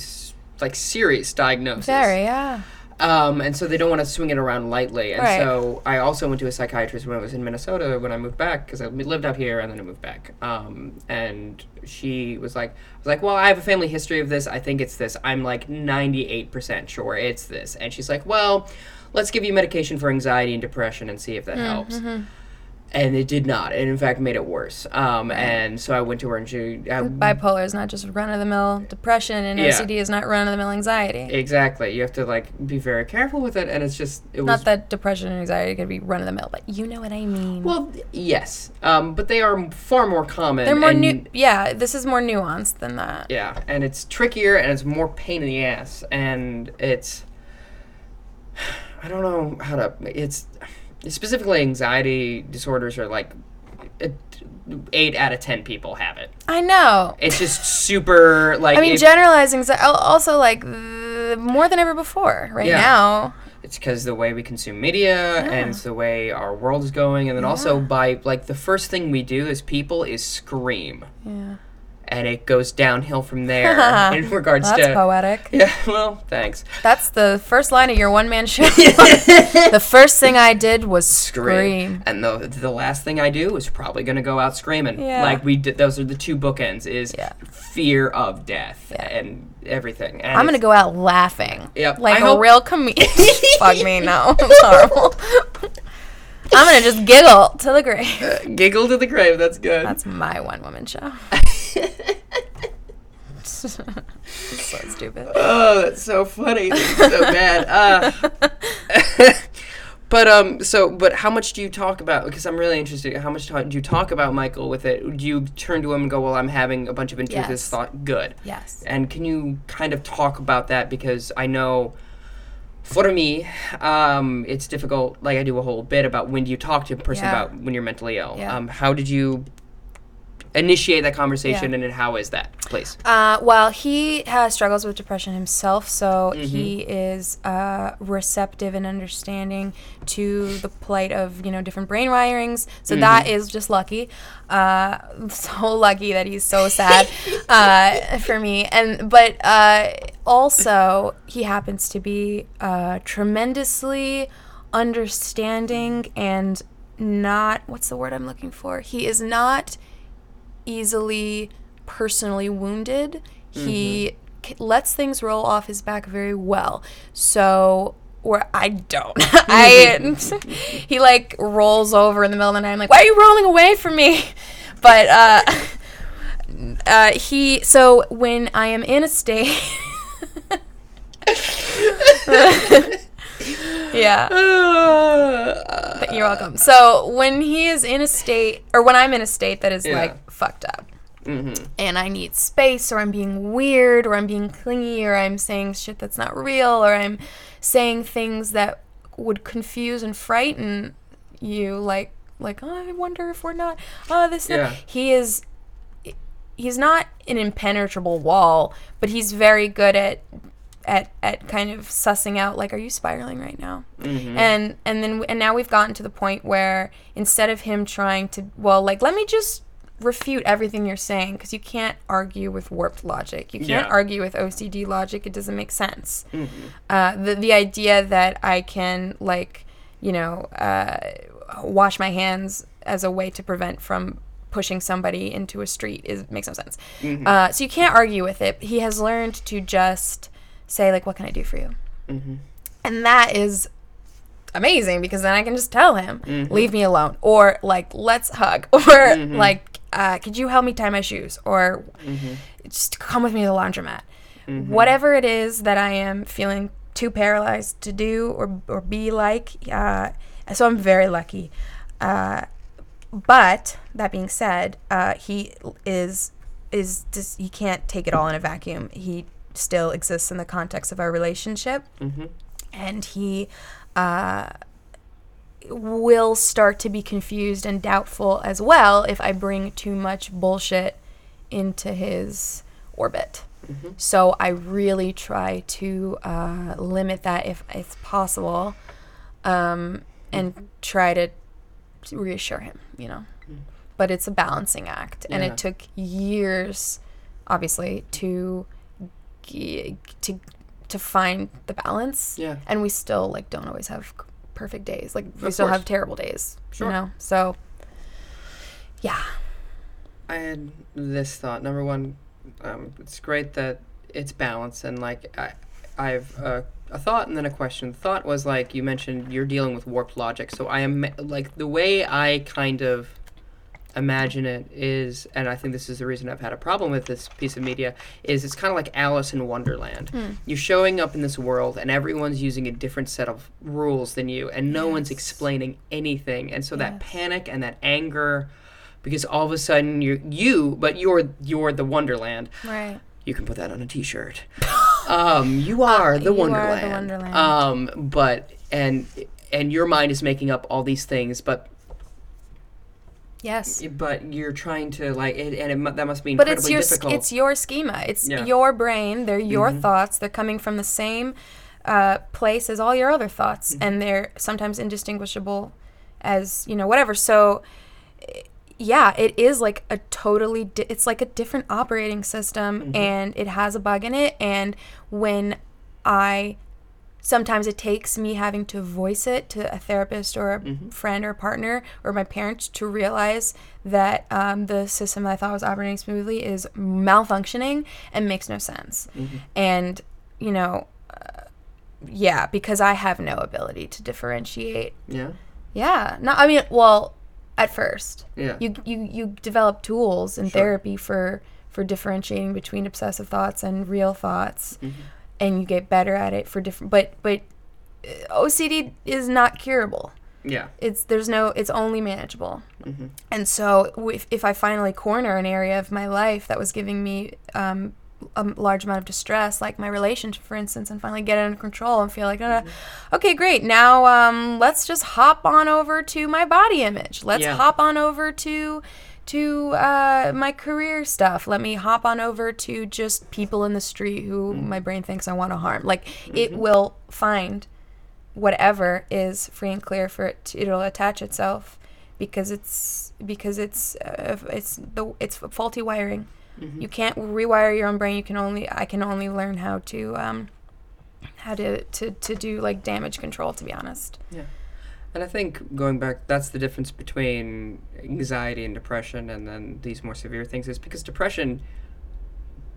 like serious diagnoses. Very, yeah. Um, and so they don't want to swing it around lightly. And Right. so I also went to a psychiatrist when I was in Minnesota when I moved back because I lived out here and then I moved back. Um, and she was like, I was like, well, I have a family history of this. I think it's this. I'm like 98% sure it's this. And she's like, well, let's give you medication for anxiety and depression and see if that helps. And it did not. It in fact made it worse. Um, and so I went to her and she. I, Bipolar is not just run of the mill depression, and Yeah. OCD is not run of the mill anxiety. Exactly. You have to like be very careful with it, and it's just it was not that depression and anxiety could be run of the mill, but you know what I mean. Well, yes, um, but they are far more common. They're more and- new. Yeah, this is more nuanced than that. Yeah, and it's trickier and it's more pain in the ass, and it's <sighs> I don't know how to. It's specifically anxiety disorders are like eight out of ten people have it. I know. It's just super like I mean, generalizing. So also, like more than ever before. Right Yeah. now, it's because the way we consume media and it's the way our world is going, and then also by like the first thing we do as people is scream. yeah, and it goes downhill from there <laughs> in regards that's to poetic. <laughs> yeah well thanks That's the first line of your one man show. <laughs> the first thing I did was scream. and the the last thing i do is probably going to go out screaming Yeah. like we did those are the two bookends is Yeah. fear of death Yeah. and everything and I'm gonna go out laughing. Yep, Like I a hope- real comedian. Fuck me, no. It's horrible. I'm gonna just giggle to the grave. uh, <laughs> giggle to the grave that's good That's my one woman show. <laughs> so stupid. oh that's so funny that's so bad <laughs> uh But um, so but how much do you talk about? Because I'm really interested. How much do you talk about Michael with it? Do you turn to him and go, "Well, I'm having a bunch of intrusive Yes. thought." Good. Yes. And can you kind of talk about that because I know for me, um, it's difficult. Like I do a whole bit about when do you talk to a person Yeah. about when you're mentally ill. Yeah. Um, how did you initiate that conversation, and then how is that, please? Uh, well, he has struggles with depression himself, so Mm-hmm. he is uh, receptive and understanding to the plight of you know different brain wirings. So that Mm-hmm. is just lucky, uh, <laughs> so lucky that he's so sad <laughs> uh, for me. And but uh, also he happens to be uh, tremendously understanding and not what's the word I'm looking for. He is not easily personally wounded. He c- lets things roll off his back very well. So, or I don't. <laughs> <laughs> I <laughs> he like rolls over in the middle of the night. I'm like, why are you rolling away from me? But uh, uh, he. So when I am in a state. yeah. You're welcome. So when he is in a state, or when I'm in a state that is Yeah. like fucked up, mhm. and I need space, or I'm being weird, or I'm being clingy, or I'm saying shit that's not real, or I'm saying things that would confuse and frighten you, like like oh, I wonder if we're not oh this that." Yeah. he is he's not an impenetrable wall, but he's very good at at at kind of sussing out like are you spiraling right now Mhm. and and then and now we've gotten to the point where instead of him trying to well like let me just refute everything you're saying because you can't argue with warped logic you can't Yeah. argue with ocd logic it doesn't make sense Mhm. uh, the the idea that I can like you know uh, wash my hands as a way to prevent from pushing somebody into a street is makes no sense. Mhm. Uh, so you can't argue with it. He has learned to just say like, "What can I do for you?" Mhm. and that is amazing because then I can just tell him, Mhm. "Leave me alone," or like, "Let's hug," <laughs> or Mhm. like, uh, "Could you help me tie my shoes?" or Mhm. just come with me to the laundromat. Mhm. Whatever it is that I am feeling too paralyzed to do or, or be like, uh, so I'm very lucky. Uh, but that being said, uh, he is is just he can't take it all in a vacuum. He still exists in the context of our relationship, Mhm. and he uh, will start to be confused and doubtful as well if I bring too much bullshit into his orbit. Mhm. So I really try to uh, limit that if it's possible, um, and try to reassure him. You know, Mm. but it's a balancing act, and it took years, obviously, to to to find the balance. Yeah. And we still like don't always have perfect days. Like we Of still course. have terrible days. Sure. You know, so yeah. I had this thought. Number one, um, it's great that it's balanced and like I, I have a, a thought and then a question. The thought was like you mentioned you're dealing with warped logic. So I am like the way I kind of imagine it is, and I think this is the reason I've had a problem with this piece of media is it's kind of like Alice in Wonderland. Hmm. You're showing up in this world and everyone's using a different set of rules than you, and no one's explaining anything, and so that panic and that anger because all of a sudden you're you, but you're you're the Wonderland. Right. You can put that on a T-shirt. <laughs> um, you are the you are the Wonderland. Wonderland. Um, but and and your mind is making up all these things, but Yes. but you're trying to like, it, and it, that must be But incredibly it's your difficult. it's your schema. It's Yeah. your brain. They're your Mhm. thoughts. They're coming from the same uh, place as all your other thoughts, Mhm. and they're sometimes indistinguishable as you know whatever. So eh, yeah, it is like a totally. Di- it's like a different operating system, Mhm. and it has a bug in it. And when I sometimes it takes me having to voice it to a therapist or a Mhm. friend or partner or my parents to realize that um, the system that I thought was operating smoothly is malfunctioning and makes no sense. Mhm. And, you know, uh, yeah, because I have no ability to differentiate. yeah, Yeah. No, I mean, well, at first. yeah, You, you, you develop tools in Sure. therapy for, for differentiating between obsessive thoughts and real thoughts Mhm. And you get better at it for different but but uh, OCD is not curable. yeah. It's there's no it's only manageable. Mhm. And so if, if I finally corner an area of my life that was giving me um, a large amount of distress, like my relationship, for instance, and finally get it under control and feel like, "Uh, okay, great. Now um, let's just hop on over to my body image. Let's Yeah. hop on over to to uh, my career stuff. Let me hop on over to just people in the street who my brain thinks I want to harm. Like it will find whatever is free and clear for it. To, it'll attach itself because it's because it's uh, it's the it's faulty wiring. You can't rewire your own brain. You can only I can only learn how to um, how to, to to do like damage control. To be honest. And I think going back, that's the difference between anxiety and depression, and then these more severe things is because depression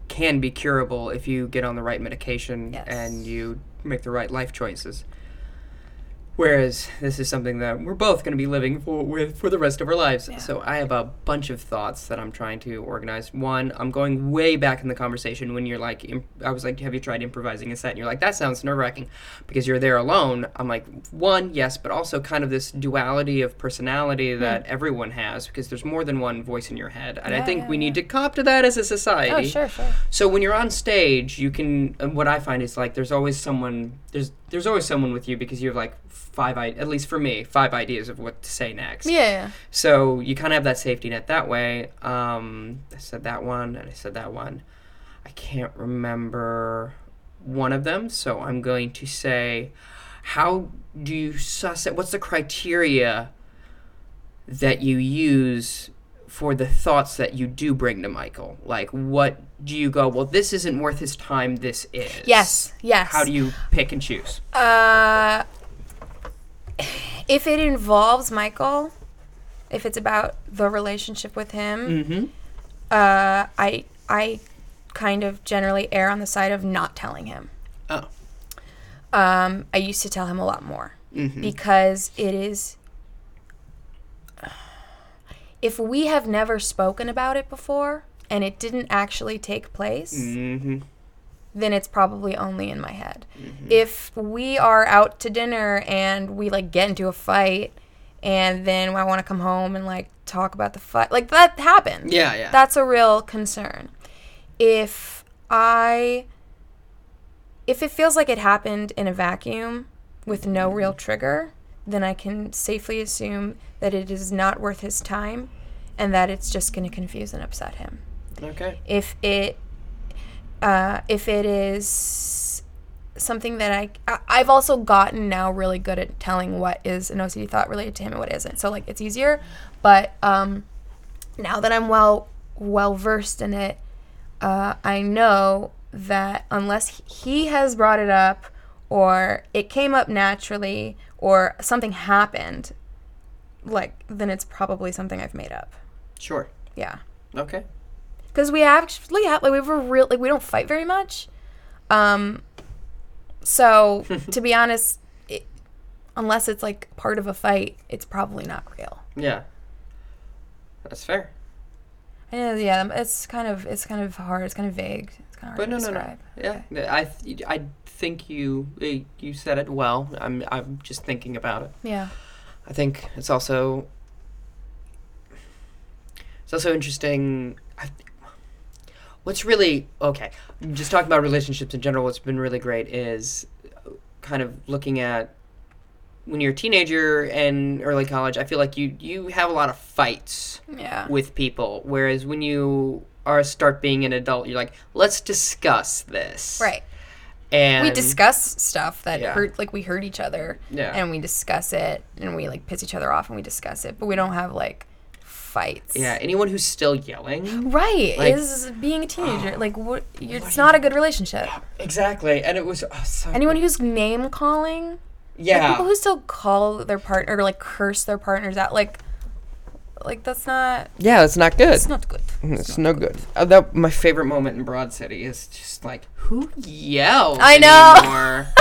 can be curable if you get on the right medication Yes. and you make the right life choices. Whereas this is something that we're both going to be living for with for the rest of our lives. Yeah. So I have a bunch of thoughts that I'm trying to organize. One, I'm going way back in the conversation when you're like, imp- I was like, have you tried improvising a set? And you're like, that sounds nerve wracking because you're there alone. I'm like, one, yes, but also kind of this duality of personality hmm. that everyone has because there's more than one voice in your head, and I think yeah, we yeah. need to cop to that as a society. Oh sure sure. So when you're on stage, you can. What I find is like there's always someone. There's there's always someone with you because you have like five. I at least for me, five ideas of what to say next. Yeah. So you kind of have that safety net that way. Um, I said that one, and I said that one. I can't remember one of them, so I'm going to say, how do you suss it? What's the criteria that you use for the thoughts that you do bring to Michael? Like, what do you go? Well, this isn't worth his time. This is. Yes. Yes. How do you pick and choose? Uh, if it involves Michael, if it's about the relationship with him, Mm-hmm. uh, I I kind of generally err on the side of not telling him. Oh. Um, I used to tell him a lot more Mm-hmm. because it is. If we have never spoken about it before and it didn't actually take place, Mm-hmm. Then it's probably only in my head. Mm-hmm. If we are out to dinner and we like get into a fight and then I want to come home and like talk about the fight, like that happens. Yeah, yeah. That's a real concern. If I if it feels like it happened in a vacuum with no mm-hmm. real trigger, then I can safely assume that it is not worth his time and that it's just going to confuse and upset him okay. if it uh, if it is something that I, I I've also gotten now really good at telling what is an OCD thought related to him and what isn't. So like it's easier, but um, now that I'm well well versed in it, uh, I know that unless he has brought it up or it came up naturally or something happened, like then it's probably something I've made up. Sure. Yeah Okay. Because we actually have like we have a real like we don't fight very much um so <laughs> to be honest it, unless it's like part of a fight it's probably not real Yeah. That's fair. and yeah it's kind of it's kind of hard it's kind of vague it's kind of hard But to no, no, no. describe Yeah, I, th- I think you eh, you said it well. I'm I'm just thinking about it. yeah I think it's also it's also interesting. What's really okay? Just talking about relationships in general. What's been really great is kind of looking at when you're a teenager and early college. I feel like you you have a lot of fights yeah with people, whereas when you are start being an adult, you're like, let's discuss this. right And we discuss stuff that Yeah. hurt like we hurt each other Yeah. and we discuss it and we like piss each other off and we discuss it but we don't have like fights yeah. Anyone who's still yelling. right Like- is being a teenager like what you're, it's not a good relationship Exactly, and it was oh, so anyone who's name calling like yeah. people who still call their partner or like curse their partners out like like that's not Yeah, it's not good. it's not good It's no good. Uh, that my favorite moment in Broad City is just like who yells. I know. <laughs>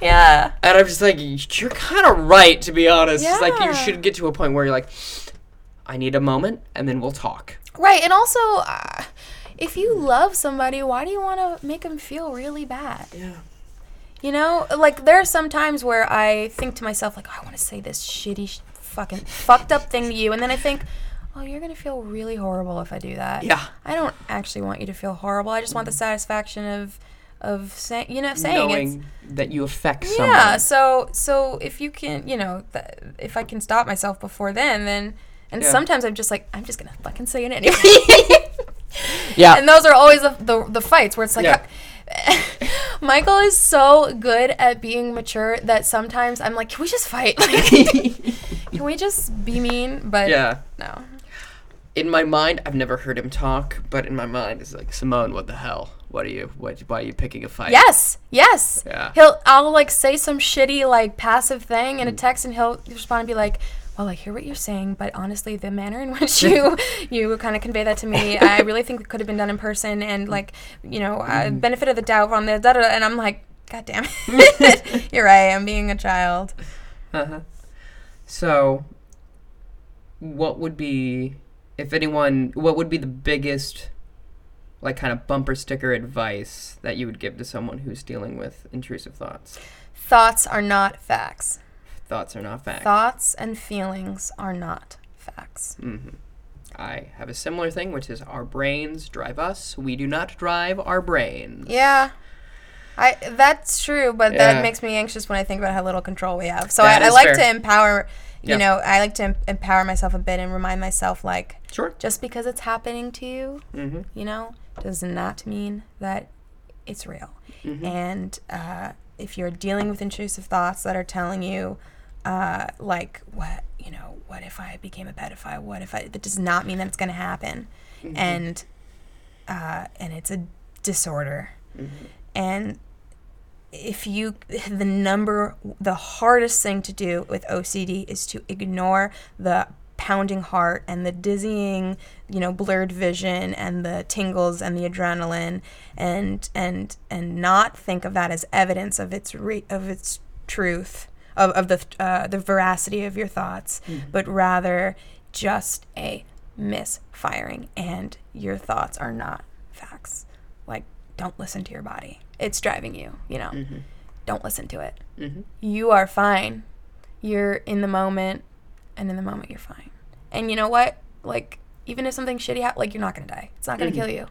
Yeah and I'm just like, you're kind of right to be honest. It's like you should get to a point where you're like, I need a moment, and then we'll talk. right and also uh, if you love somebody why do you want to make them feel really bad Yeah. you know like there are some times where i think to myself like oh, i want to say this shitty sh- fucking fucked up thing to you and then i think oh you're gonna feel really horrible if i do that Yeah. i don't actually want you to feel horrible i just want the satisfaction of of saying you know saying Knowing that you affect someone. Yeah. So so if you can, you know, th- if I can stop myself before then, then And Yeah. sometimes I'm just like, I'm just gonna fucking say it <laughs> anyway. Yeah. and those are always the, the, the fights where it's like, Yeah. <laughs> Michael is so good at being mature that sometimes I'm like, can we just fight? <laughs> Like, can we just be mean? But yeah. no. In my mind, I've never heard him talk, but in my mind, it's like Simone, what the hell? What are you? What? Why are you picking a fight? Yes, yes. Yeah. He'll I'll like say some shitty like passive thing Mm. in a text and he'll respond and be like, Well, I hear what you're saying, but honestly the manner in <laughs> which you you kind of convey that to me, I <laughs> really think it could have been done in person and like, you know, uh, Mm. benefit of the doubt on the da da da," and I'm like, God damn <laughs> it. you're right, I'm being a child. Uh-huh. So, what would be, if anyone, what would be the biggest, like, kind of bumper sticker advice that you would give to someone who's dealing with intrusive thoughts? Thoughts are not facts. Thoughts are not facts. Thoughts and feelings are not facts. hmm I have a similar thing, which is our brains drive us. We do not drive our brains. Yeah. I that's true, but Yeah. that makes me anxious when I think about how little control we have. So That I, I like fair. to empower you Yeah. know, I like to em- empower myself a bit and remind myself like Sure. just because it's happening to you, Mm-hmm. you know, does not mean that it's real. Mm-hmm. And uh, if you're dealing with intrusive thoughts that are telling you, uh, like, what, you know, what if I became a pedophile? What if I, that does not mean that it's going to happen. Mm-hmm. And, uh, and it's a disorder. Mm-hmm. And if you, the number, the hardest thing to do with OCD is to ignore the pounding heart and the dizzying, you know, blurred vision and the tingles and the adrenaline and and and not think of that as evidence of its re- of its truth of, of the uh, the veracity of your thoughts, but rather just a misfiring and your thoughts are not facts. Like don't listen to your body. It's driving you, you know. Don't listen to it. Mm-hmm. You are fine. You're in the moment and in the moment you're fine. And you know what? Like even if something shitty happens, like you're not gonna die. It's not gonna kill you.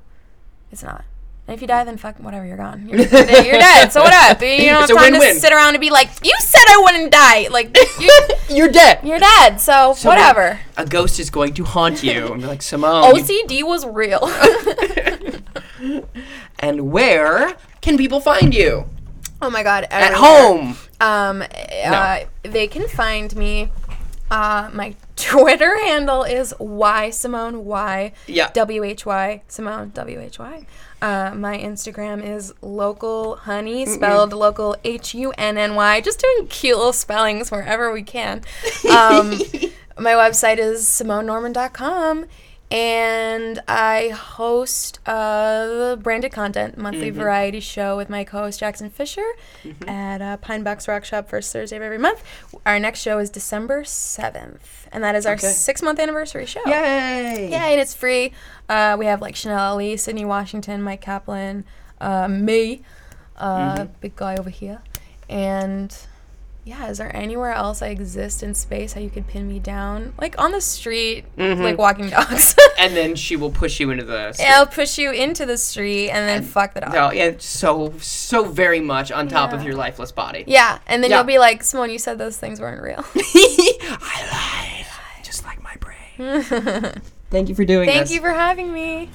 It's not. And if you die, then fuck whatever. You're gone. You're, you're dead. So what up? You <laughs> don't It's have time win-win. to sit around and be like, "You said I wouldn't die." Like you, <laughs> You're dead. you're dead. So, So whatever. A ghost is going to haunt you. And be like, Simone. OCD was real. <laughs> and where can people find you? oh my god. At home. Um, uh, they can find me. Uh, my Twitter handle is y Simone y Yeah. w h y Simone w h y. Uh, my Instagram is local honey spelled local h u n n y. Just doing cute little spellings wherever we can. Um, <laughs> my website is simonenorman.com and I host uh, branded content monthly variety show with my co-host Jackson Fisher at uh, Pine Box Rock Shop first Thursday of every month. Our next show is December seventh, and that is our Okay. six month anniversary show. Yay! Yay! and it's free. Uh, we have like Chanel Ali, Sydney Washington, Mike Kaplan, uh, me, uh, big guy over here, and yeah. Is there anywhere else I exist in space how you could pin me down, like on the street, mm-hmm. like walking dogs? <laughs> And then she will push you into the. And I'll push you into the street and then fuck the dog. No, yeah, so so very much on top of your lifeless body. Yeah, and then Yeah. you'll be like, Simone, you said those things weren't real. <laughs> I lied, just like my brain. <laughs> Thank you for doing Thank this. Thank you for having me.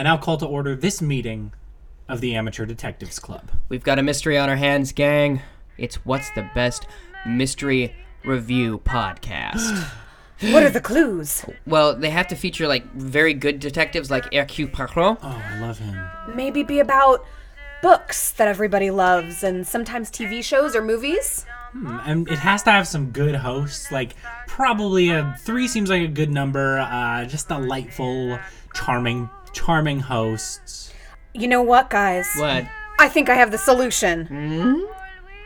I now call to order this meeting of the Amateur Detectives Club. We've got a mystery on our hands, gang. It's what's the best mystery review podcast. <sighs> What are the clues? well, they have to feature like very good detectives like Hercule Poirot. Oh, I love him. Maybe be about books that everybody loves and sometimes TV shows or movies. and it has to have some good hosts. Like probably a three seems like a good number. Uh, just delightful, charming, charming hosts. You know what, guys? What? I think I have the solution.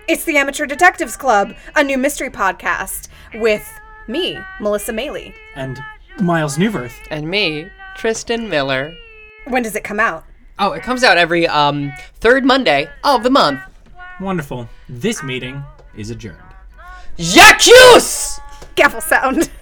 It's the Amateur Detectives Club, a new mystery podcast with me, Melissa Maley. And Miles Newverth. And me, Tristan Miller. When does it come out? Oh, it comes out every um third Monday of the month. Wonderful. This meeting is adjourned. Jacques! Gavel sound. <laughs>